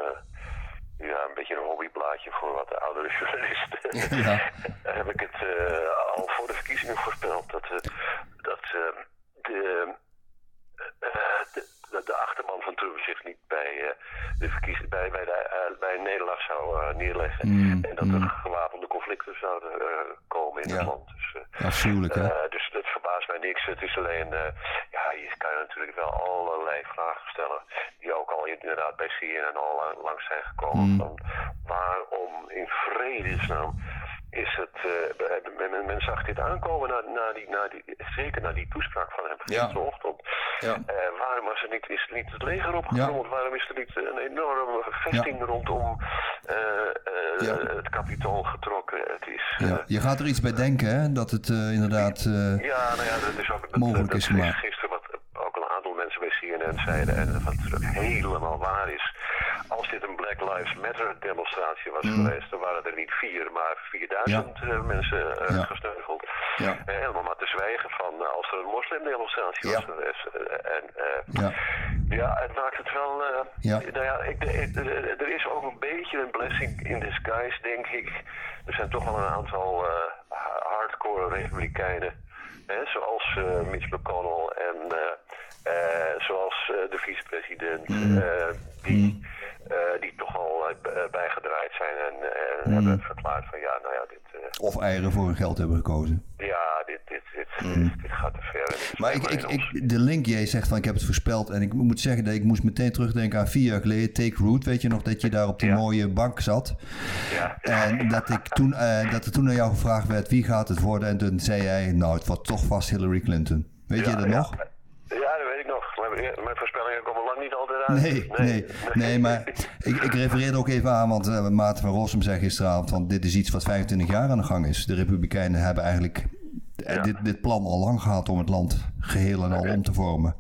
ja, een beetje een hobbyblaadje voor wat oudere journalisten. Ja. heb ik het eh, al voor de verkiezingen voorspeld. Dat, eh, dat eh, de, eh, de, de, de achterban van Trump zich niet bij, eh, de verkiezing, bij, bij, de, eh, bij een nederlaag zou eh, neerleggen. Mm, en dat er gewapende conflicten zouden komen in Ja. het land. Dus, Afschuwelijk, hè? dus dat verbaast mij niks. Het is alleen, ja, je kan je natuurlijk wel allerlei vragen stellen. Die ook al inderdaad bij CNN al lang- zijn gekomen. Mm. Van waarom in vredesnaam is het... eh, men, zag dit aankomen na, na die, na die, zeker na die toespraak van hem Ja. gisterochtend. Ja. Eh, waarom was er niet, is er niet het leger opgetrommeld? Waarom is er niet een enorme vesting rondom eh, Ja. het kapitool getrokken? Het is... Ja, je gaat er iets bij denken, hè? Dat het inderdaad... Ja, nou ja, dat is ook dat, Mogelijk dat is gemaakt. Gisteren wat ook een aantal mensen bij CNN zeiden en wat helemaal waar is. Als dit een Black Lives Matter demonstratie was geweest, dan waren er niet vier, maar 4000 eh, mensen Mm. Ja. gesneuveld. Ja. Eh, helemaal maar te zwijgen van als er een moslimdemonstratie was geweest. En ja. ja, het maakt het wel. Ja. Nou ja, ik, ik- er- is ook een beetje een blessing in disguise, denk ik. Er zijn toch wel een aantal hardcore republikeinen. Hè, zoals Mitch McConnell en zoals eh, de vicepresident. Mm. eh, die, eh, die toch al eh, bijgedraaid zijn en eh, hebben verklaard van ja, nou ja, dit, eh, Of eieren voor hun geld hebben gekozen. ja, dit, dit, dit, dit, dit gaat te ver. Mm. Maar ik, ik, de link, jij zegt van ik heb het voorspeld. En ik moet zeggen dat ik moest meteen terugdenken aan vier jaar geleden. Take Root, weet je nog, dat je daar op die Ja. mooie bank zat. ja, En dat, ik toen, eh, dat er toen aan jou gevraagd werd wie gaat het worden. En toen zei jij, nou het wordt toch vast Hillary Clinton. Weet je dat ja. nog? Ja, dat weet ik nog. Mijn, mijn voorspellingen komen lang niet altijd uit. Nee, nee, nee, maar ik, ik refereerde ook even aan, want uh, Maarten van Rossum zei gisteravond van dit is iets wat 25 jaar aan de gang is. De Republikeinen hebben eigenlijk eh, Ja. dit, dit plan al lang gehad om het land geheel en al om te vormen.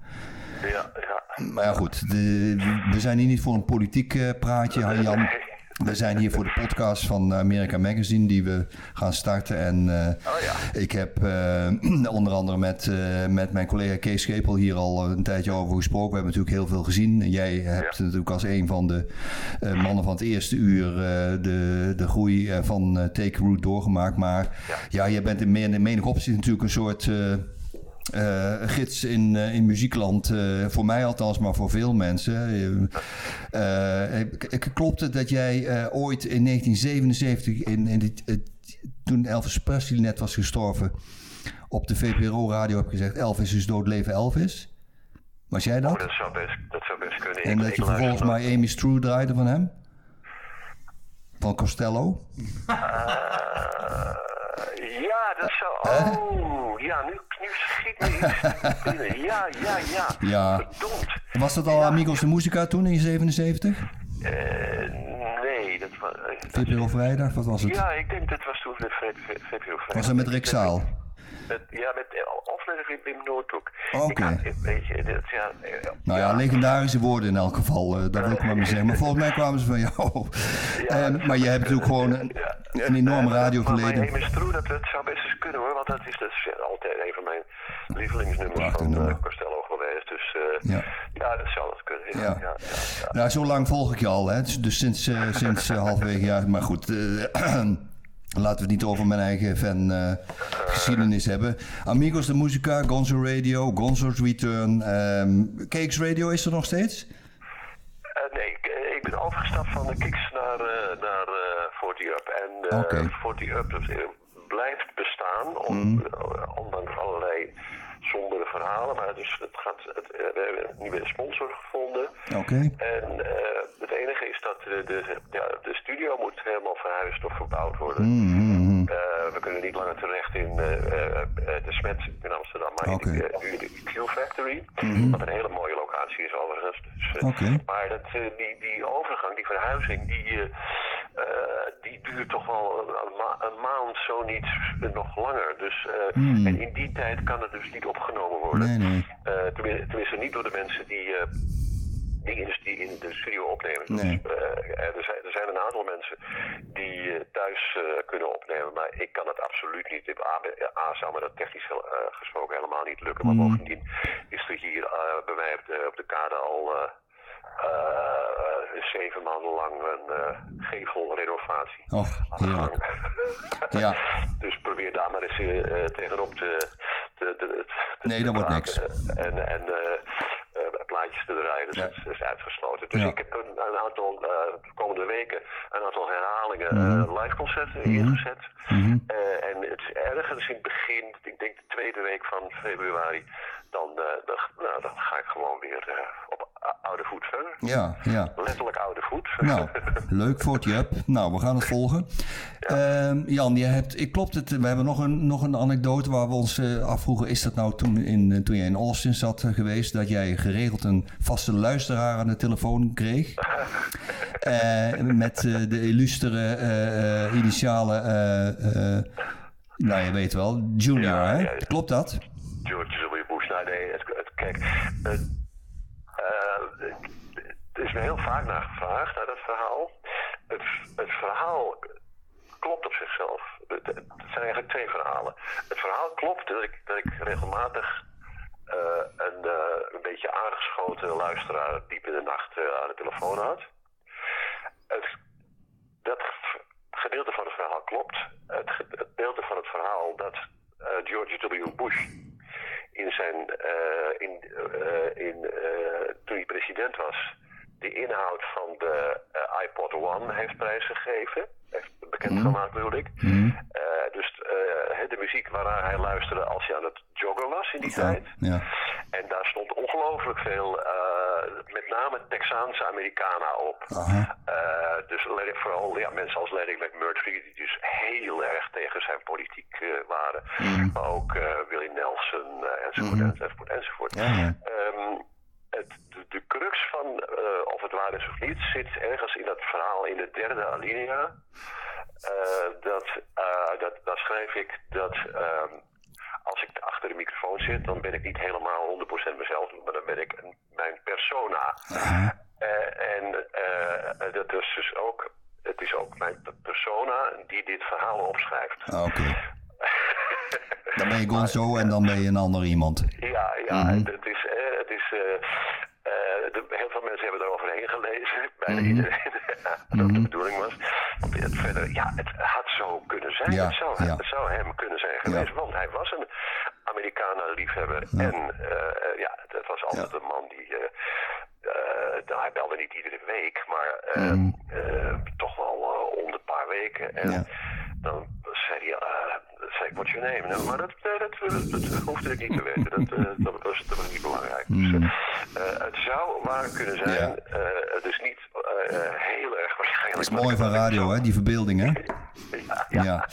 Ja, ja. Maar ja goed, de, we zijn hier niet voor een politiek eh, praatje, Han-Jan. We zijn hier voor de podcast van America Magazine die we gaan starten. En eh, Oh ja. ik heb eh, onder andere met, eh, met mijn collega Kees Schepel hier al een tijdje over gesproken. We hebben natuurlijk heel veel gezien. Jij hebt Ja. natuurlijk als een van de mannen van het eerste uur de, de groei van Take Root doorgemaakt. Maar ja, jij bent in, meer, in menig opzicht natuurlijk een soort... eh, gids in, eh, in muziekland, eh, voor mij althans, maar voor veel mensen. Klopt het dat jij ooit in 1977, in, in toen Elvis Presley net was gestorven, op de VPRO-radio hebt gezegd: Elvis is dood, leven Elvis? Was jij Oh, dat? dat zou best, dat zou best kunnen. En Ik- dat ik je vervolgens maar Amy True draaide van hem? Van Costello? Ja, dat zou... Oh, ja, nu, nu schiet me iets binnen. Ja, ja, ja. Ja. Verdomd. Was dat al Amigos de Musica toen in 77? Eh, nee, dat was... eh, VPRO Vrijdag, wat was het? Ja, ik denk dat was toen VPRO Vrijdag. Was dat met Rick Zaal? Met- ja, met, eh, of met Wim- Noordbroek. Oké. Ja, eh, Nou ja, legendarische woorden in elk geval, eh, dat wil ik maar mee zeggen. Maar volgens mij kwamen ze van jou. Ehm, maar je hebt natuurlijk gewoon een, een enorm radioverleden. Maar, maar Amy True, dat, dat zou best eens kunnen hoor, want dat is, dat is altijd een van mijn lievelingsnummers Prachtig van nummer. eh, Costello geweest. Dus eh, Ja. ja. dat zou dat kunnen. Ja, Ja. Nou, zo lang volg ik je al, hè? Dus- Dus sinds, eh, sinds eh, halverwege jaar. Maar goed, eh, laten we het niet over mijn eigen fan eh, geschiedenis hebben. Amigos de Musica, Gonzo Radio, Gonzo's Return. ehm Cakes Radio is er nog steeds? Eh, nee, ik, eh, ik ben overgestapt van de Kicks naar, eh naar eh 40 Up. En eh Oké. 40 Up blijft bestaan, on- Mhm. eh, ondanks allerlei sombere verhalen. Maar dus het gaat, het, we hebben een nieuwe sponsor gevonden. Oké. En eh, het enige is dat de, de, ja, de studio moet helemaal verhuisd of verbouwd worden. Mhm. Eh, we kunnen niet langer terecht in eh, de Smet in Amsterdam, maar in de, de Q Factory. Wat een hele mooie locatie is overigens. Dus, Oké. Maar dat, die, die overgang, die verhuizing, die, die duurt toch wel een, een ma- een maand, zo niet nog langer. Dus, En in die tijd kan het dus niet opgenomen worden. Nee, nee. Eh, tenminste, niet door de mensen die, eh, die, in, de, die in de studio opnemen. Nee. Dus, eh, er, zijn, er zijn een aantal mensen die thuis kunnen opnemen, maar ik kan het absoluut niet. A, A zou me dat technisch gesproken helemaal niet lukken. Maar bovendien is er hier bij mij op de, op de kade al zeven maanden lang een eh, gevelrenovatie. Och, heerlijk. Ja. Dus probeer daar maar eens eh, tegenop te, te, te, te- Nee, dat wordt niks. En, en eh, eh, plaatjes te draaien, dus Ja. dat, is- dat is uitgesloten. Dus Ja. ik heb een, een aantal, eh, de komende weken, een aantal herhalingen Mhm. eh, live concerten ingezet. Mhm. Eh, en het is ergens in het begin, ik denk de tweede week van februari, dan, eh, dan, nou, dan ga ik gewoon weer eh, op oude voet. Hè? Ja, ja. Letterlijk oude voet. Nou, leuk voor het Jup. Nou, we gaan het volgen. Ehm, Jan, je hebt, ik klopt het, we hebben nog een, nog een anekdote waar we ons eh, afvroegen. Is dat nou toen, in, toen jij in Austin zat eh, geweest, dat jij geregeld een vaste luisteraar aan de telefoon kreeg? Eh, met de illustere initialen, eh, nou je weet wel, Junior, Ja, hè? ja. Klopt dat? George W. Bush. Nou, nee, het, het- kijk, het, is me heel vaak naar gevraagd, naar dat verhaal. Het, verhaal klopt op zichzelf. Het, zijn eigenlijk twee verhalen. Het verhaal klopt dat ik, dat ik regelmatig eh, een, eh, een beetje aangeschoten luisteraar diep in de nacht eh, aan de telefoon had. Het, dat gedeelte van het verhaal klopt. Het, ge- het gedeelte van het verhaal dat George W. Bush in zijn, eh, in, eh, in, eh, toen hij president was, de inhoud van de eh, iPod One heeft prijsgegeven. Heeft bekendgemaakt bedoel ik. Eh, dus eh, de muziek waarnaar hij luisterde als hij aan het joggen was in die tijd. Ja. En daar stond ongelooflijk veel, met name Texaanse Americana op. Dus vooral ja, mensen als Larry McMurtry, die dus heel erg tegen zijn politiek waren. Maar ook Willie Nelson, eh, enzovoort, enzovoort, enzovoort. Ja, ja. Ehm, het, de, crux van eh, of het waar is of niet zit ergens in dat verhaal in de derde alinea. Eh, dat, eh, dat, daar schrijf ik dat ehm, als ik achter de microfoon zit, dan ben ik niet helemaal 100% mezelf, maar dan ben ik een, mijn persona. En dat is dus ook, het is ook mijn persona die dit verhaal opschrijft. Ah, Oké. Dan ben je Gonzo en dan ben je een ander iemand. Ja, ja, het is, het is de, heel veel mensen hebben eroverheen gelezen. Bijna iedereen. dat de bedoeling was. Verder, ja, het had zo kunnen zijn. Ja, het, zou, ja. het zou hem kunnen zijn geweest. Want hij was een Amerikaner-liefhebber. En eh, eh, ja, het was altijd een man die... eh, eh, nou, hij belde niet iedere week, maar eh, eh, toch wel eh, om de paar weken. En dan zei hij, eh, zei ik, what's your name? Nou, maar dat, eh, dat, dat, dat hoefde ik niet te weten. Dat, eh, dat, was, dat was niet belangrijk. Dus, eh, eh, het zou waar kunnen zijn. Ja. eh, het is niet eh, eh, heel erg waarschijnlijk. Dat is mooi van radio, hè, die verbeelding, hè? Ja, ja. Ja.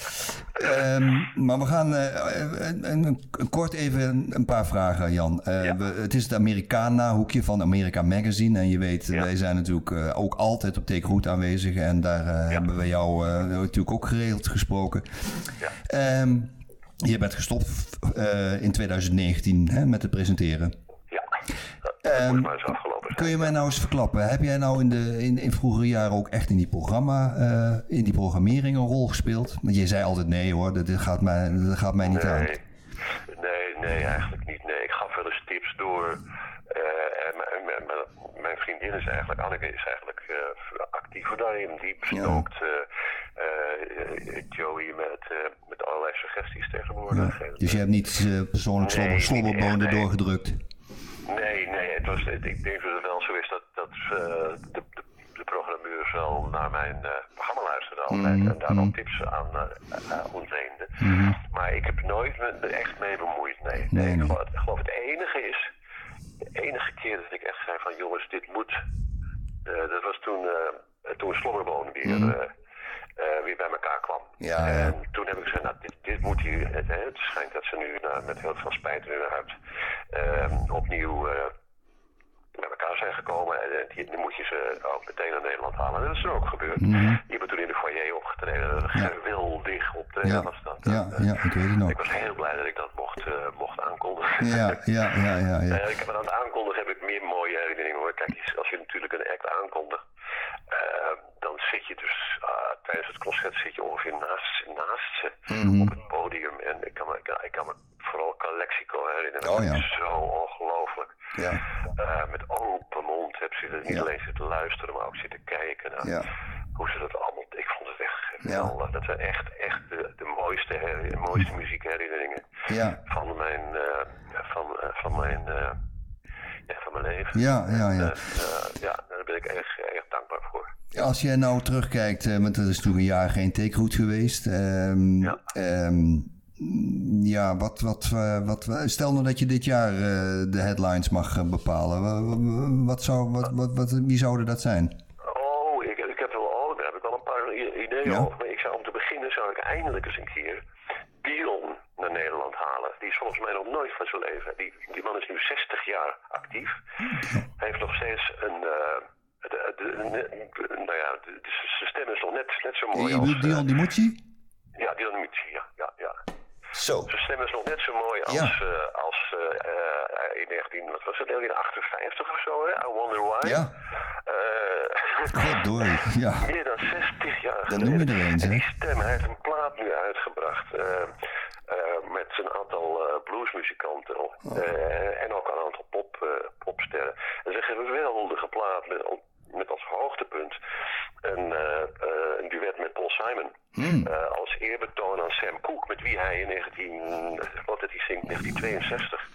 Ehm, maar we gaan eh, een, een- een- kort even een, paar vragen, Jan. Eh, Ja. we, het is het Americana-hoekje van America Magazine. En je weet, Ja. wij zijn natuurlijk eh, ook altijd op Take Route aanwezig. En daar hebben we jou natuurlijk ook geregeld gesproken. Ja. Ehm, je bent gestopt in 2019 hè, met het presenteren. ja. Dat Ehm, eens afgelopen zijn. Kun je mij nou eens verklappen? Heb jij nou in, de, in, in vroegere jaren ook echt in die programma, eh, in die programmering een rol gespeeld? Want je zei altijd nee hoor, dat, gaat mij, dat gaat mij niet aan. Nee, nee, eigenlijk niet. Nee, ik gaf wel eens tips door. eh, en mijn, mijn, mijn- mijn vriendin is eigenlijk, Anneke is eigenlijk eh, actiever daarin. Die bestookt eh, eh, Joey met, met allerlei suggesties tegenwoordig. En, Dus je hebt niet persoonlijk Nee, slobber, slobberbonen nee. doorgedrukt? Nee, nee, het was, ik denk dat het wel zo is dat, dat eh, de, de, de programmeurs wel naar mijn eh, programma luisterden altijd Mhm, en daar ook tips aan uh, ontleenden. Maar ik heb nooit me echt mee bemoeid, nee. Nee, Ik nee. geloof, ik geloof het enige is, de enige keer dat ik echt zei van jongens, dit moet, eh, dat was toen, eh toen Slobberboon weer, eh, eh, weer bij elkaar kwam. Mhm. Ja, ja. En toen heb ik gezegd, nou, dit, dit moet hier, het, het schijnt dat ze nu nou, met heel veel spijt in hun hart opnieuw eh, bij elkaar zijn gekomen. En eh, die, moet je ze ook meteen naar Nederland halen. En dat is er ook gebeurd. Die hebben toen in de foyer opgetreden. Geweldig optreden Mhm. Ja, was dat. ja, En, ja, eh, ik weet het nog. Ik was heel blij dat ik dat mocht, mocht aankondigen. Ja, ja, ja, ja. ja. Ik heb aan het aankondigen heb ik meer mooie herinneringen hoor. Kijk, als je natuurlijk een act aankondigt, eh, dan zit je dus ah, tijdens het concert zit je ongeveer naast, naast ze Mhm. op het podium. En ik kan me, ik kan, ik kan me vooral Calexico herinneren. Oh, Dat ja. is Zo ongelooflijk. Ja. Eh, met open mond heb ze niet Ja. alleen zitten luisteren, maar ook zitten kijken naar Ja. hoe ze dat allemaal. Ik vond het echt geweldig. Dat zijn echt, echt de, de mooiste, her- de mooiste muziekherinneringen Ja, van mijn, eh, van, eh, van mijn, ja, van mijn leven. ja, ja. ja. Eh, eh, ja, daar ben ik erg, erg dankbaar voor. Als jij nou terugkijkt, eh, want dat is toen een jaar geen takeroute geweest. ehm, Ja. ehm, ja, wat, wat, wat, stel nou dat je dit jaar de headlines mag bepalen. Wa- wa- Wat zou, wat, wat, wat, wie zouden dat zijn? Oh, ik, ik heb wel, oh, daar heb ik wel een paar ideeën Ja. over. Maar ik zou om te beginnen zou ik eindelijk eens een keer Dion naar Nederland halen. Die is volgens mij nog nooit van zijn leven. Die, die man is nu 60 jaar actief. Hij heeft nog steeds een. eh, de, de, de- nou ja, zijn stem is nog net, net zo mooi als. bedoelt Dion Dimucci? Ja, Dion Michi, ja, ja, ja. Zo. Zijn stem is nog net zo mooi als, Ja. eh, als eh, eh, in 19, wat was het, 1958 of zo, hè? I Wonder Why. Ja. Eh, Goddorie, ja. meer dan 60 jaar Dan noem je er eens, En die stem, hij heeft een plaat nu uitgebracht eh, eh, met een aantal eh, bluesmuzikanten Oh. en ook een aantal pop, popsterren. Het is een geweldige plaat met, met als hoogtepunt een, een duet met Paul Simon. Hmm. Als eerbetoon aan Sam Cooke, met wie hij in 19, wat het hij zingt, 1962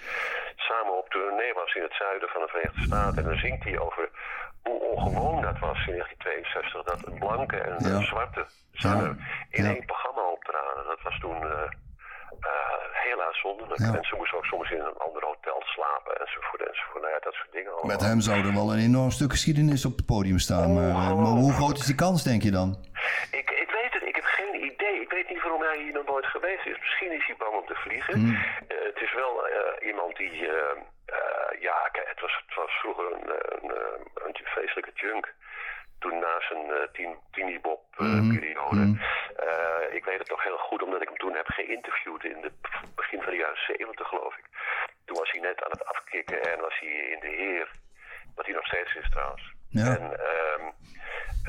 samen op tournee was in het zuiden van de Verenigde Staten. En dan zingt hij over hoe ongewoon dat was in 1962, dat een blanke en een Ja. zwarte zanger in één programma optraden. Dat was toen eh, eh, heel uitzonderlijk. En ze moesten ook soms in een ander hotel slapen enzovoort enzovoort. Nou ja, dat soort dingen allemaal. Met hem zou er wel een enorm stuk geschiedenis op het podium staan. Maar, eh, maar hoe groot is die kans, denk je dan? Ik, ik weet het, ik heb geen idee. Ik weet niet waarom hij hier nog nooit geweest is. Misschien is hij bang om te vliegen. Hmm. Eh, het is wel eh, iemand die. eh, ja, kijk, het was, het was vroeger een, een, een feestelijke junk. Toen na zijn uh, eh, Mhm. periode. Eh, ik weet het nog heel goed, omdat ik hem toen heb geïnterviewd in het begin van de jaren 70, geloof ik. Toen was hij net aan het afkicken en was hij in de Heer. Wat hij nog steeds is trouwens. Ja. En, ehm,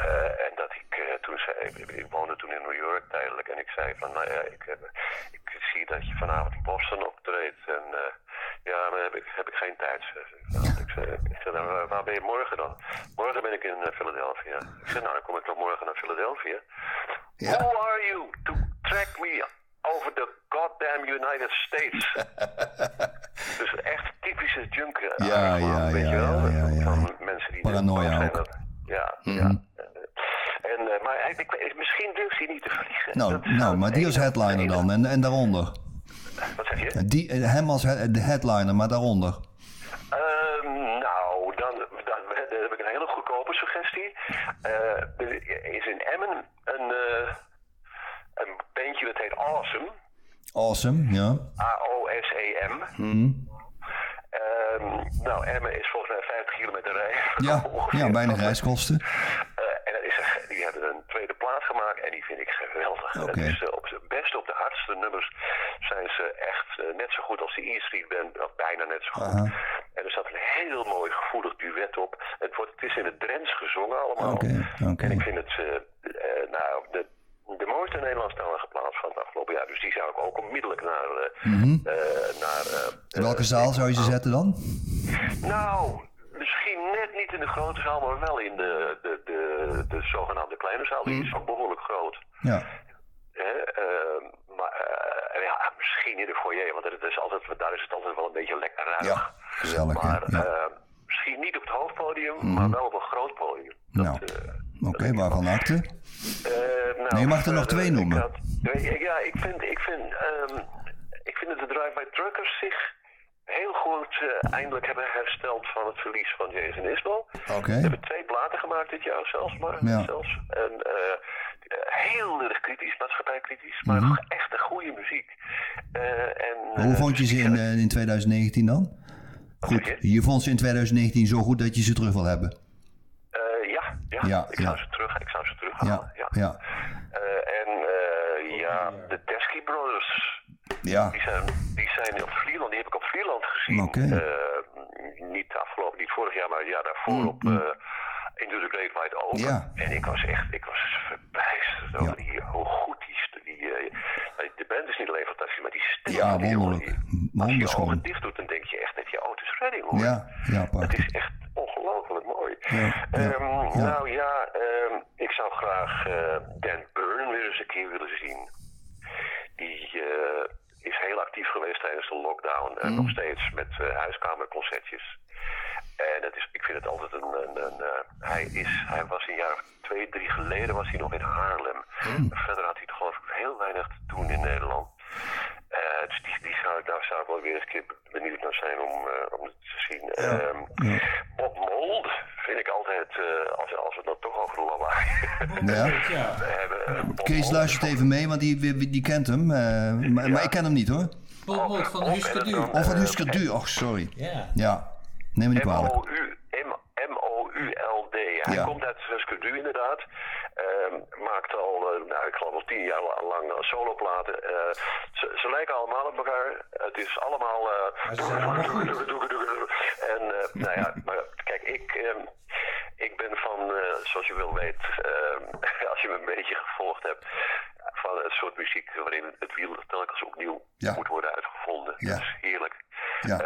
eh, en dat ik eh, toen zei, ik, ik woonde toen in New York tijdelijk. En ik zei van, nou ja, ik, heb- ik zie dat je vanavond in Boston optreedt. En eh, ja, maar heb ik, heb ik geen tijd. Nou, ik zei, ik zei nou, waar- ben je morgen dan? Morgen ben ik in Philadelphia. Ik zei, nou, dan kom ik toch morgen naar Philadelphia. Ja. Who are you to track me over the goddamn United States? dus echt typische junk. eh, Ja, ja, weet ja, je wel? ja. Van mensen die Paranoia zijn dat- ja, Mhm. ja. En, eh, maar weet- misschien durft hij niet te vliegen. Nou, Dat nou maar die als headliner dan. En, en daaronder? Wat zeg je? Die, eh, hem als he- de headliner, maar daaronder. Ehm, nou, dan, dan, dan heb ik een hele goedkope suggestie. Eh, er is in Emmen een, heet Awesome. Awesome, ja. A-O-S-E-M. Mhm. Ehm, nou, Emmen is volgens mij 50 kilometer rijden. Ja, ja, weinig reiskosten. Eh, en dat is een- die hebben een tweede plaat gemaakt en die vind ik geweldig. Dat is, op de beste op de hardste nummers zijn ze echt eh, net zo goed als de E Street Band, of bijna net zo goed. En er staat een heel mooi gevoelig duet op. Het, wordt, het is in het Drents gezongen allemaal. Oké, oké. En ik vind het, nou, de, de mooiste Nederlandstalige plaat van het afgelopen jaar. Dus die zou ik ook onmiddellijk naar... Mhm. naar In welke zaal zou je ze zetten dan? nou, misschien net niet in de grote zaal, maar wel in de, de, de, de zogenaamde kleine zaal. Die is ook behoorlijk groot. Ja. Ehm, maar ja, misschien in de foyer, want het is altijd, daar is het altijd wel een beetje lekker ruig. Ja, gezellig. Maar Ja. Eh, misschien niet op het hoofdpodium, maar wel op een groot podium. Dat, Nou, eh, Oké, waarvan acte? eh, nou, Nee, je mag er nog verder, twee ik noemen. had- nee, ja, ik vind, ik vind, ehm, ik vind dat de Drive-By Truckers zich heel goed eh, eindelijk hebben hersteld van het verlies van Jason Isbell. Oké. Ze hebben twee platen gemaakt dit jaar zelfs, maar Ja. zelfs. En eh, eh, heel erg kritisch, maatschappijkritisch, maar Mhm. echt een goede muziek. Eh, en, Hoe eh, vond je ze in, eh, in 2019 dan? Goed, je vond ze in 2019 zo goed dat je ze terug wil hebben. eh, ja, ja, Ja, ik zou ze terug, ik zou ze terug Ja, halen. Ja. ja, Eh, en eh, ja, de Teskey Brothers. ja. Die zijn, die zijn op Vlieland, die heb ik op Vlieland gezien. Oké. Eh, niet afgelopen, niet vorig jaar, maar het jaar daarvoor op eh Into the Great Wide Open. Mm, Ja. En ik was echt, ik was verbijsterd over Ja. die, hoe goed die, die eh, de band is niet alleen fantastisch, maar die stem. Ja, die jongen, wonderlijk. die- Als je je dicht doet, dan denk je echt dat je Otis Redding hoort. Ja, ja, Het prachtig. is echt ongelooflijk mooi. Ja, ja, Ehm, ja. Nou ja, ehm, ik zou graag eh, Dan Byrne weer eens een keer willen zien. Die eh, is heel actief geweest tijdens de lockdown. En nog steeds met eh, huiskamerconcertjes. En het is, ik vind het altijd een... een, een eh, hij, is, hij was een jaar of twee, drie geleden was hij nog in Haarlem. Verder had hij toch geloof ik heel weinig te doen in Nederland. Dus die, die zou, daar zou ik wel weer eens een keer benieuwd naar zijn om, eh, om het te zien. Ehm, Bob Mold vind ik altijd, eh, als, als we het dan toch over lawaai Ja. hebben. eh, Bob Kees luistert even mee, want die, die, die kent hem. eh, maar, maar ik ken hem niet hoor. Bob Mould van Husker Du. Of van Husker Du. Och, sorry. Ja. Ja, neem me niet kwalijk. M-O-U-L-D. Hij Ja. komt uit Husker Du inderdaad. Ehm, maakt al, eh, nou, ik geloof al tien jaar la- lang eh, soloplaten. Eh, ze, ze lijken allemaal op elkaar. Het is allemaal... en nou ja, maar kijk, ik, ehm, ik ben van, zoals je wel weet, ehm, als je me een beetje gevolgd hebt, van het soort muziek waarin het wiel telkens opnieuw Ja. moet worden uitgevonden. Ja. Dat is heerlijk. Ja.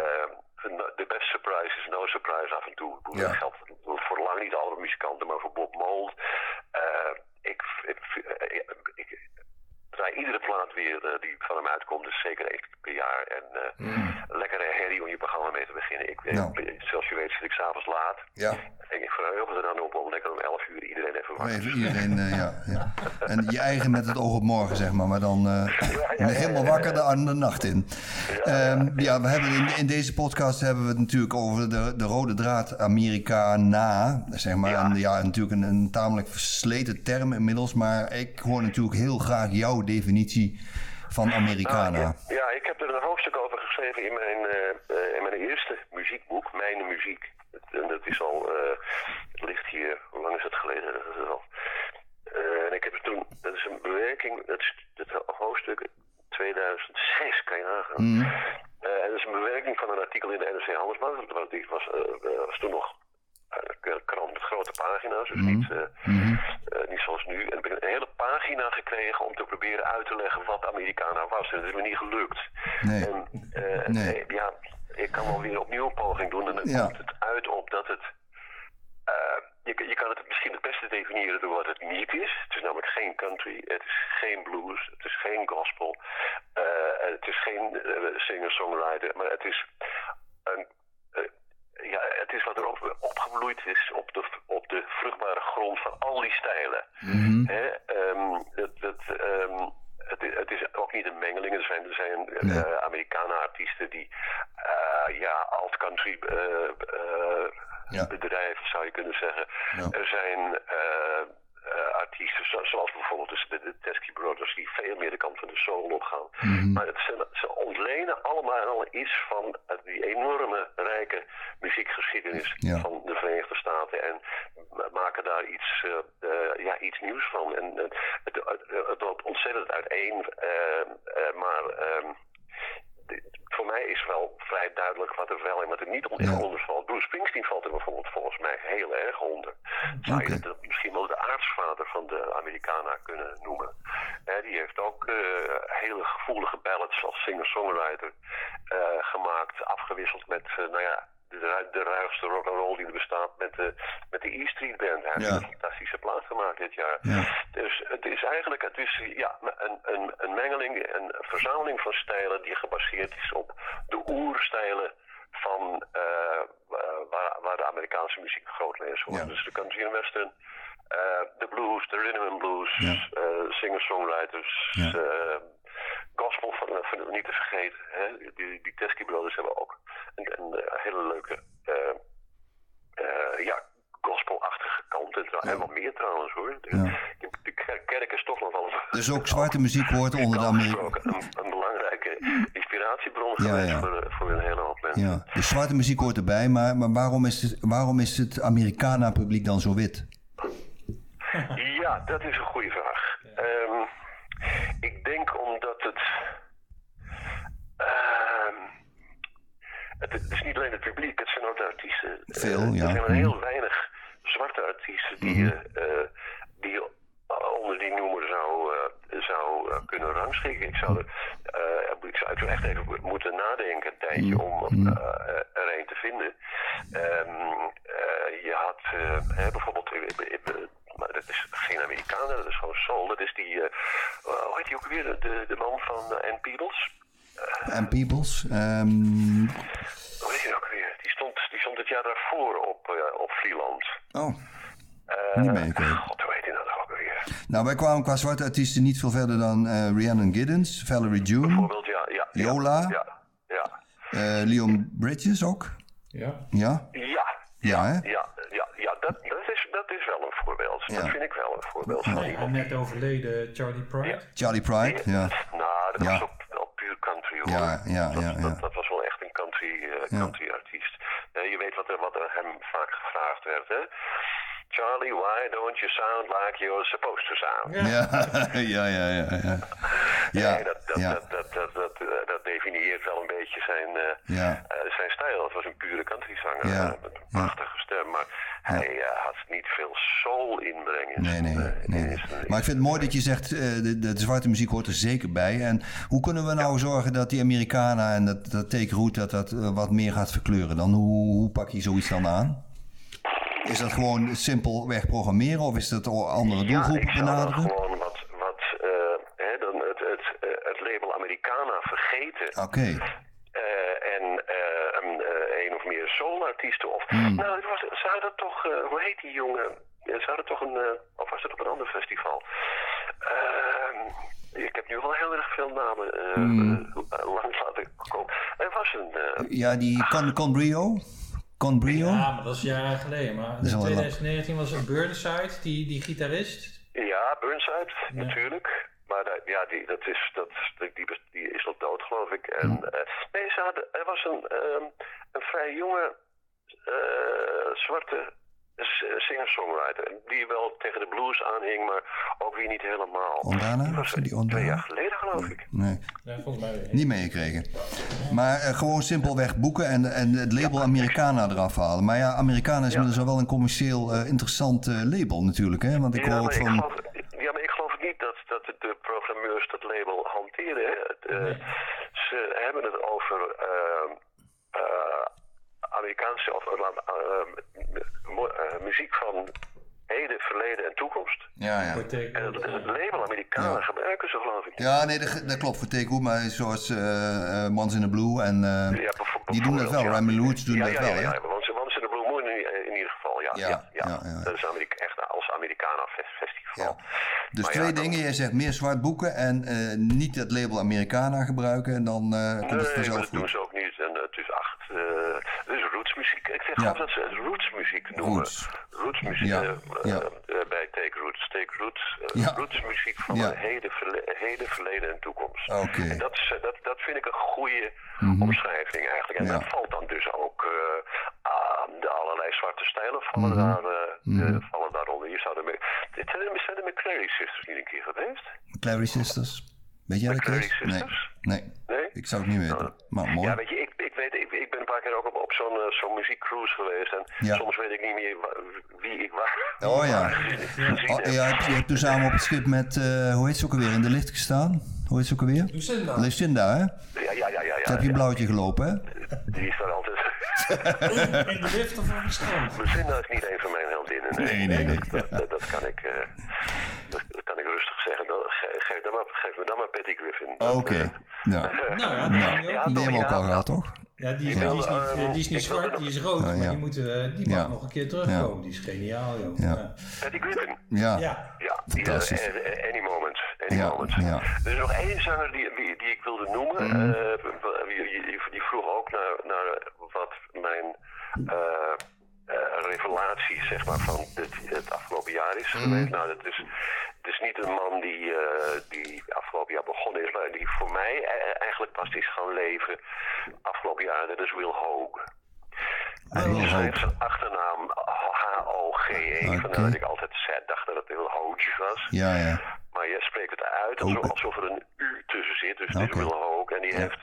De best surprise is no surprise af en toe. Ja. Dat geldt voor lang niet alle muzikanten, maar voor Bob Mould. Eh, ik, ik, ik draai iedere plaat weer eh, die van hem uitkomt, dus zeker één per jaar. En eh, lekkere herrie om je programma mee te beginnen. Ik, Nou. ik- zoals je weet zit ik s'avonds laat. Ja. En ik verheug me er dan op om lekker om 11 uur iedereen even Oh, wakker te iedereen, eh, ja, ja. En je eigen met het oog op morgen, zeg maar. Maar dan eh, helemaal wakker de, de nacht in. Ehm, ja, we hebben in, in deze podcast hebben we het natuurlijk over de, de rode draad Amerika na, zeg maar. Ja. En ja, natuurlijk een, een tamelijk versleten term inmiddels. Maar ik hoor natuurlijk heel graag jouw definitie van Americana. Nou, ja, ja, ik heb er een hoofdstuk over geschreven in mijn, eh, eh, in mijn eerste muziekboek, Mijn Muziek. En dat is al, het ligt hier, hoe lang is het geleden? Dat is al. En ik heb het toen, dat is een bewerking, dat is het hoofdstuk 2006, kan je nagaan. Eh, en dat is een bewerking van een artikel in de NRC Handelsblad. Dat was, was, was toen nog krant met grote pagina's, dus niet, eh, eh, niet zoals nu. En ik heb een hele pagina gekregen om te proberen uit te leggen wat Americana was. En dat is me niet gelukt. Nee. En, eh, Nee. eh, ja, ik kan wel weer opnieuw een poging doen en dan Ja. komt het uit op dat het... eh, je, kan- je kan het misschien het beste definiëren door wat het niet is. Het is namelijk geen country, het is geen blues, het is geen gospel, eh, het is geen eh, singer-songwriter, maar het is een eh, ja, het is wat er is op de, op de vruchtbare grond van al die stijlen. Ehm, het, het, is ook niet een mengeling. Er zijn, er zijn eh, Amerikanen-artiesten die eh, ja, alt-country eh, Ja. bedrijven, zou je kunnen zeggen. Ja. Er zijn artiesten zo- zoals bijvoorbeeld de, de Teskey Brothers... die veel meer de kant van de soul opgaan. Maar het ze ontlenen allemaal al iets van die enorme muziekgeschiedenis Ja. van de Verenigde Staten en ma- maken daar iets, eh, eh, ja, iets nieuws van. En eh, het, het, loopt ontzettend uiteen, maar ehm, voor mij is wel vrij duidelijk wat er wel en wat er niet onder, Ja. onder valt. Bruce Springsteen valt er bijvoorbeeld volgens mij heel erg onder. Zou je Oké. het misschien wel de aartsvader van de Americana kunnen noemen. Hè, die heeft ook eh, hele gevoelige ballads als singer-songwriter eh, gemaakt, afgewisseld met, eh, nou ja, de, ru- de ruigste rock and roll die er bestaat met de, met de E Street Band. Hij heeft Ja. een fantastische plaat gemaakt dit jaar. Ja. Dus het is eigenlijk het is, ja, een, een, een mengeling, een verzameling van stijlen die gebaseerd is op de oerstijlen van eh, wa- waar, waar de Amerikaanse muziek groot is. Ja. Dus de country en western, eh, de blues, de rhythm and blues, Ja. eh, singer-songwriters, Ja. eh, gospel van, van niet te vergeten. Hè? Die, die Teskey Brothers hebben ook een, een, eh, hele leuke eh, eh, ja, gospelachtige kant. En, trouw- en wat meer trouwens hoor. De, Ja. de, de ker- kerk is toch nog wel Dus ook zwarte muziek hoort onder de Amerika. gesproken een, een belangrijke inspiratiebron Ja. Voor, voor een hele hoop mensen. Ja, de zwarte muziek hoort erbij, maar, maar waarom, is het, waarom is het Americana-publiek dan zo wit? Ja, dat is een goede vraag. Ehm, ik denk omdat het, ehm, het. Het is niet alleen het publiek, het zijn ook de artiesten. Veel, Eh, ja. Er zijn maar Mhm. heel weinig zwarte artiesten die, je, eh, die je onder die noemer zou, eh, zou eh, kunnen rangschikken. Ik zou, er, eh, ik zou ik zou echt even moeten nadenken een tijdje om Mhm. eh, er een te vinden. Ehm, eh, je had eh, hè, bijvoorbeeld, eh, eh, eh, maar dat is geen Amerikaner, dat is gewoon soul. Dat is die, eh, eh, hoe heet die ook weer, de, de man van uh, Ann Peebles. En Peoples? ehm, Hoe heet die ook weer? Die stond, die stond het jaar daarvoor op, eh, op Vlieland. oh, Eh, Niet meegekregen. God, hoe heet die nou nog ook weer? nou wij kwamen qua zwarte artiesten niet veel verder dan eh, Rhiannon Giddens, Valerie June. Bijvoorbeeld, ja, ja, Yola. Ja, ja. eh, Leon Bridges ook. Ja. Ja? Ja, Ja, hè? ja, ja, ja dat, dat, is, dat is wel een voorbeeld. Ja. Dat vind ik wel een voorbeeld van iemand. net overleden Charlie Pride. Charlie Pride, ja. Nou, dat Ja. was ook wel puur country hoor. Ja, ja, dat, ja, ja. Dat, dat was wel echt een country, eh, Ja. country artiest. Eh, je weet wat er, wat er hem vaak gevraagd werd, hè? Charlie, why don't you sound like you're supposed to sound? Ja, ja, ja, ja. Ja, ja, Nee, dat, dat, ja. dat, dat, dat, dat, eh, dat definieert wel een beetje zijn, eh, Ja. eh, zijn stijl. Het was een pure countryzanger Ja, met een prachtige stem, maar hij eh, had niet veel soul inbrengen. Nee, nee, nee. Maar ik vind het mooi dat je zegt, eh, de, de zwarte muziek hoort er zeker bij. En hoe kunnen we nou zorgen dat die Americana en dat, dat take root, dat dat wat meer gaat verkleuren dan? Hoe, hoe pak je zoiets dan aan? Is dat gewoon simpelweg programmeren of is dat andere Ja, doelgroepen ik zou dan benaderen? gewoon wat, wat eh, hè, dan het, het, eh, het label Americana vergeten. Oké, Eh, en een, een of meer soulartiesten. Of, Hmm. Nou, het was, ze hadden toch, hoe heet die jongen? Ja, Ze hadden toch een, of was het op een ander festival? Ehm, ik heb nu wel heel erg veel namen Hmm. langs laten komen. Er was een, eh, ja, die Con, Conbrio? Conbrio? Ja, maar dat is jaren geleden. Maar in al wel 2019 was het Burnside, die, die gitarist. ja, Burnside natuurlijk. Maar dat, ja, die, dat is, dat, die, die, is al dood, geloof ik. En, eh, nee, ze hadden, er was een, ehm, een vrij jonge eh, zwarte singer-songwriter. Die wel tegen de blues aanhing, maar ook weer niet helemaal. Ondana? Die was Was die Ondana? twee jaar geleden, geloof ik. Nee, Ja, volgens mij weer. niet meegekregen. Maar eh, gewoon simpelweg boeken en, en het label Americana eraf halen. Maar ja, Americana is Ja. inmiddels wel een commercieel eh, interessant eh, label natuurlijk. Hè? Want ik ja, hoor ook maar ik van... geloof, ja, maar ik geloof niet dat, dat de programmeurs dat label hanteren. eh, Ze hebben het over ehm, eh, Amerikaanse of eh, eh, eh, muziek van heden, verleden en toekomst. Ja, ja. En het, het label Amerikanen Ja. gebruiken ze, geloof ik. Ja, nee, dat, dat klopt voor Take maar zoals eh eh, Mans in the Blue en eh, Ja, die doen dat wel. ja. Ryan Loots doen ja, dat ja, wel, ja, want ze in de Blue Moon in, in ieder geval, ja. Ja, ja, ja, ja, ja. Dat is Amerika, echt als Americana Fes- Festival. Ja. Dus Maar ja, twee dan- dingen. Jij zegt meer zwart boeken en eh, niet het label Americana gebruiken. En dan eh, komt het Nee, maar vanzelf dat doen ze ook niet. En het is acht. eh het is rootsmuziek. Ik zeg Ja. altijd dat ze het. Roots. Rootsmuziek Ja, eh, ja. eh, bij Take Roots. Take Roots. eh, Ja. Rootsmuziek van het heden, heden, verleden en toekomst. Oké. En dat, is, dat, dat vind ik een goede omschrijving eigenlijk. En dat valt dan dus ook aan de allerlei zwarte stijlen vallen, Mhm. daar, vallen daaronder. Je zou ermee, dit zijn de, zijn de McCrary Sisters niet een keer geweest? Clary Sisters. Weet jij dat, Clary? Nee. Nee. Nee? Ik zou het niet weten. Maar mooi. Ja, weet je, ik, ik, weet, ik, ik ben een paar keer ook op, op zo'n eh, zo'n muziekcruise geweest. En Ja. soms weet ik niet meer wa- wie ik waar. Oh ja. Oh, heb. ja, je hebt toen samen op het schip met, eh, hoe heet ze ook alweer, in de lift gestaan? Hoe heet ze ook alweer? Lucinda. Lucinda, hè? Ja, ja, ja, ja. ja, Toen heb je blauwtje gelopen, hè? Die is daar altijd. In de lift of op het strand? Lucinda is niet een van mijn heldinnen. Nee, nee, nee. Dat, dat, dat kan ik, eh, dat, dat kan ik rustig zeggen. Dan, ge- geef, dan maar, geef me dan maar Patty Griffin. Oké. Nou, Nou ja, nou, Ja, ook. die hebben we ook al gehad, toch? Ja, die, Ik die, is niet, die is niet wil zwart, die is rood, Ja, ja. maar die, moet, eh, die mag Ja. nog een keer terugkomen. Die is geniaal, joh. Ja. Griffin. Ja. Ja. Eh, Fantastisch. eh, eh, any moment. Any Ja, moment. ja. Er is nog één zanger die, die, die ik wilde noemen. Eh, die, die, die vroeg ook naar, naar wat mijn eh, eh, revelatie zeg maar, van het, het afgelopen jaar is Mhm. geweest. Nou, dat is, is niet een man die, eh, die afgelopen jaar begonnen is, maar die voor mij eh, eigenlijk pas is gaan leven afgelopen jaar. Dat is Will Hogue. Die schreef Hogue. zijn achternaam H-O-G-E. Oké. Vandaar dat ik altijd zei- dacht dat het Will Hoge was. Ja, ja. Maar je spreekt het uit alsof, alsof er een U tussen zit. Dus het Oké. is Will Hoge. En die, Ja. heeft,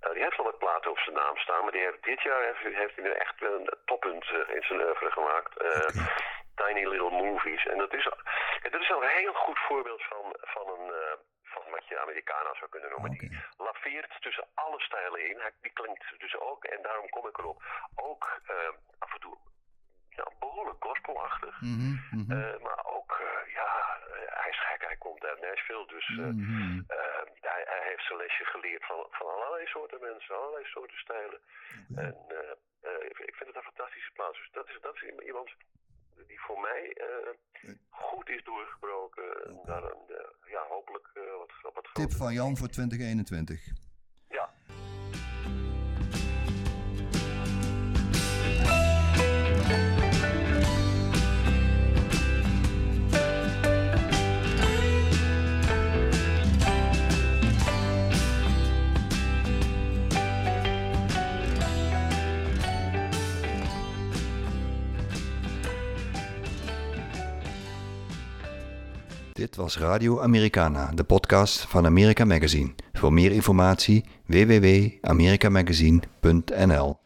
eh, die heeft wel wat platen op zijn naam staan. Maar die heeft, dit jaar heeft, heeft hij weer echt een toppunt eh, in zijn oeuvre gemaakt. Tiny Little Movies. En dat is een goed voorbeeld van, van, een, eh, van wat je Americana zou kunnen noemen. Die laveert tussen alle stijlen in. Hij, die klinkt dus ook, en daarom kom ik erop, ook eh, af en toe ja, behoorlijk gospelachtig. Mhm, mhm. Eh, maar ook, ja, hij is gek, hij komt uit Nashville, dus Mhm. eh, hij, hij heeft zijn lesje geleerd van, van allerlei soorten mensen, allerlei soorten stijlen. En eh, eh, ik, ik vind het een fantastische plaats. Dus dat is, dat is iemand die voor mij eh, goed is doorgebroken naar een, eh, ja, hopelijk eh, wat, wat Van Jan voor 2021. Radio Americana, de podcast van America Magazine. Voor meer informatie www.americamagazine.nl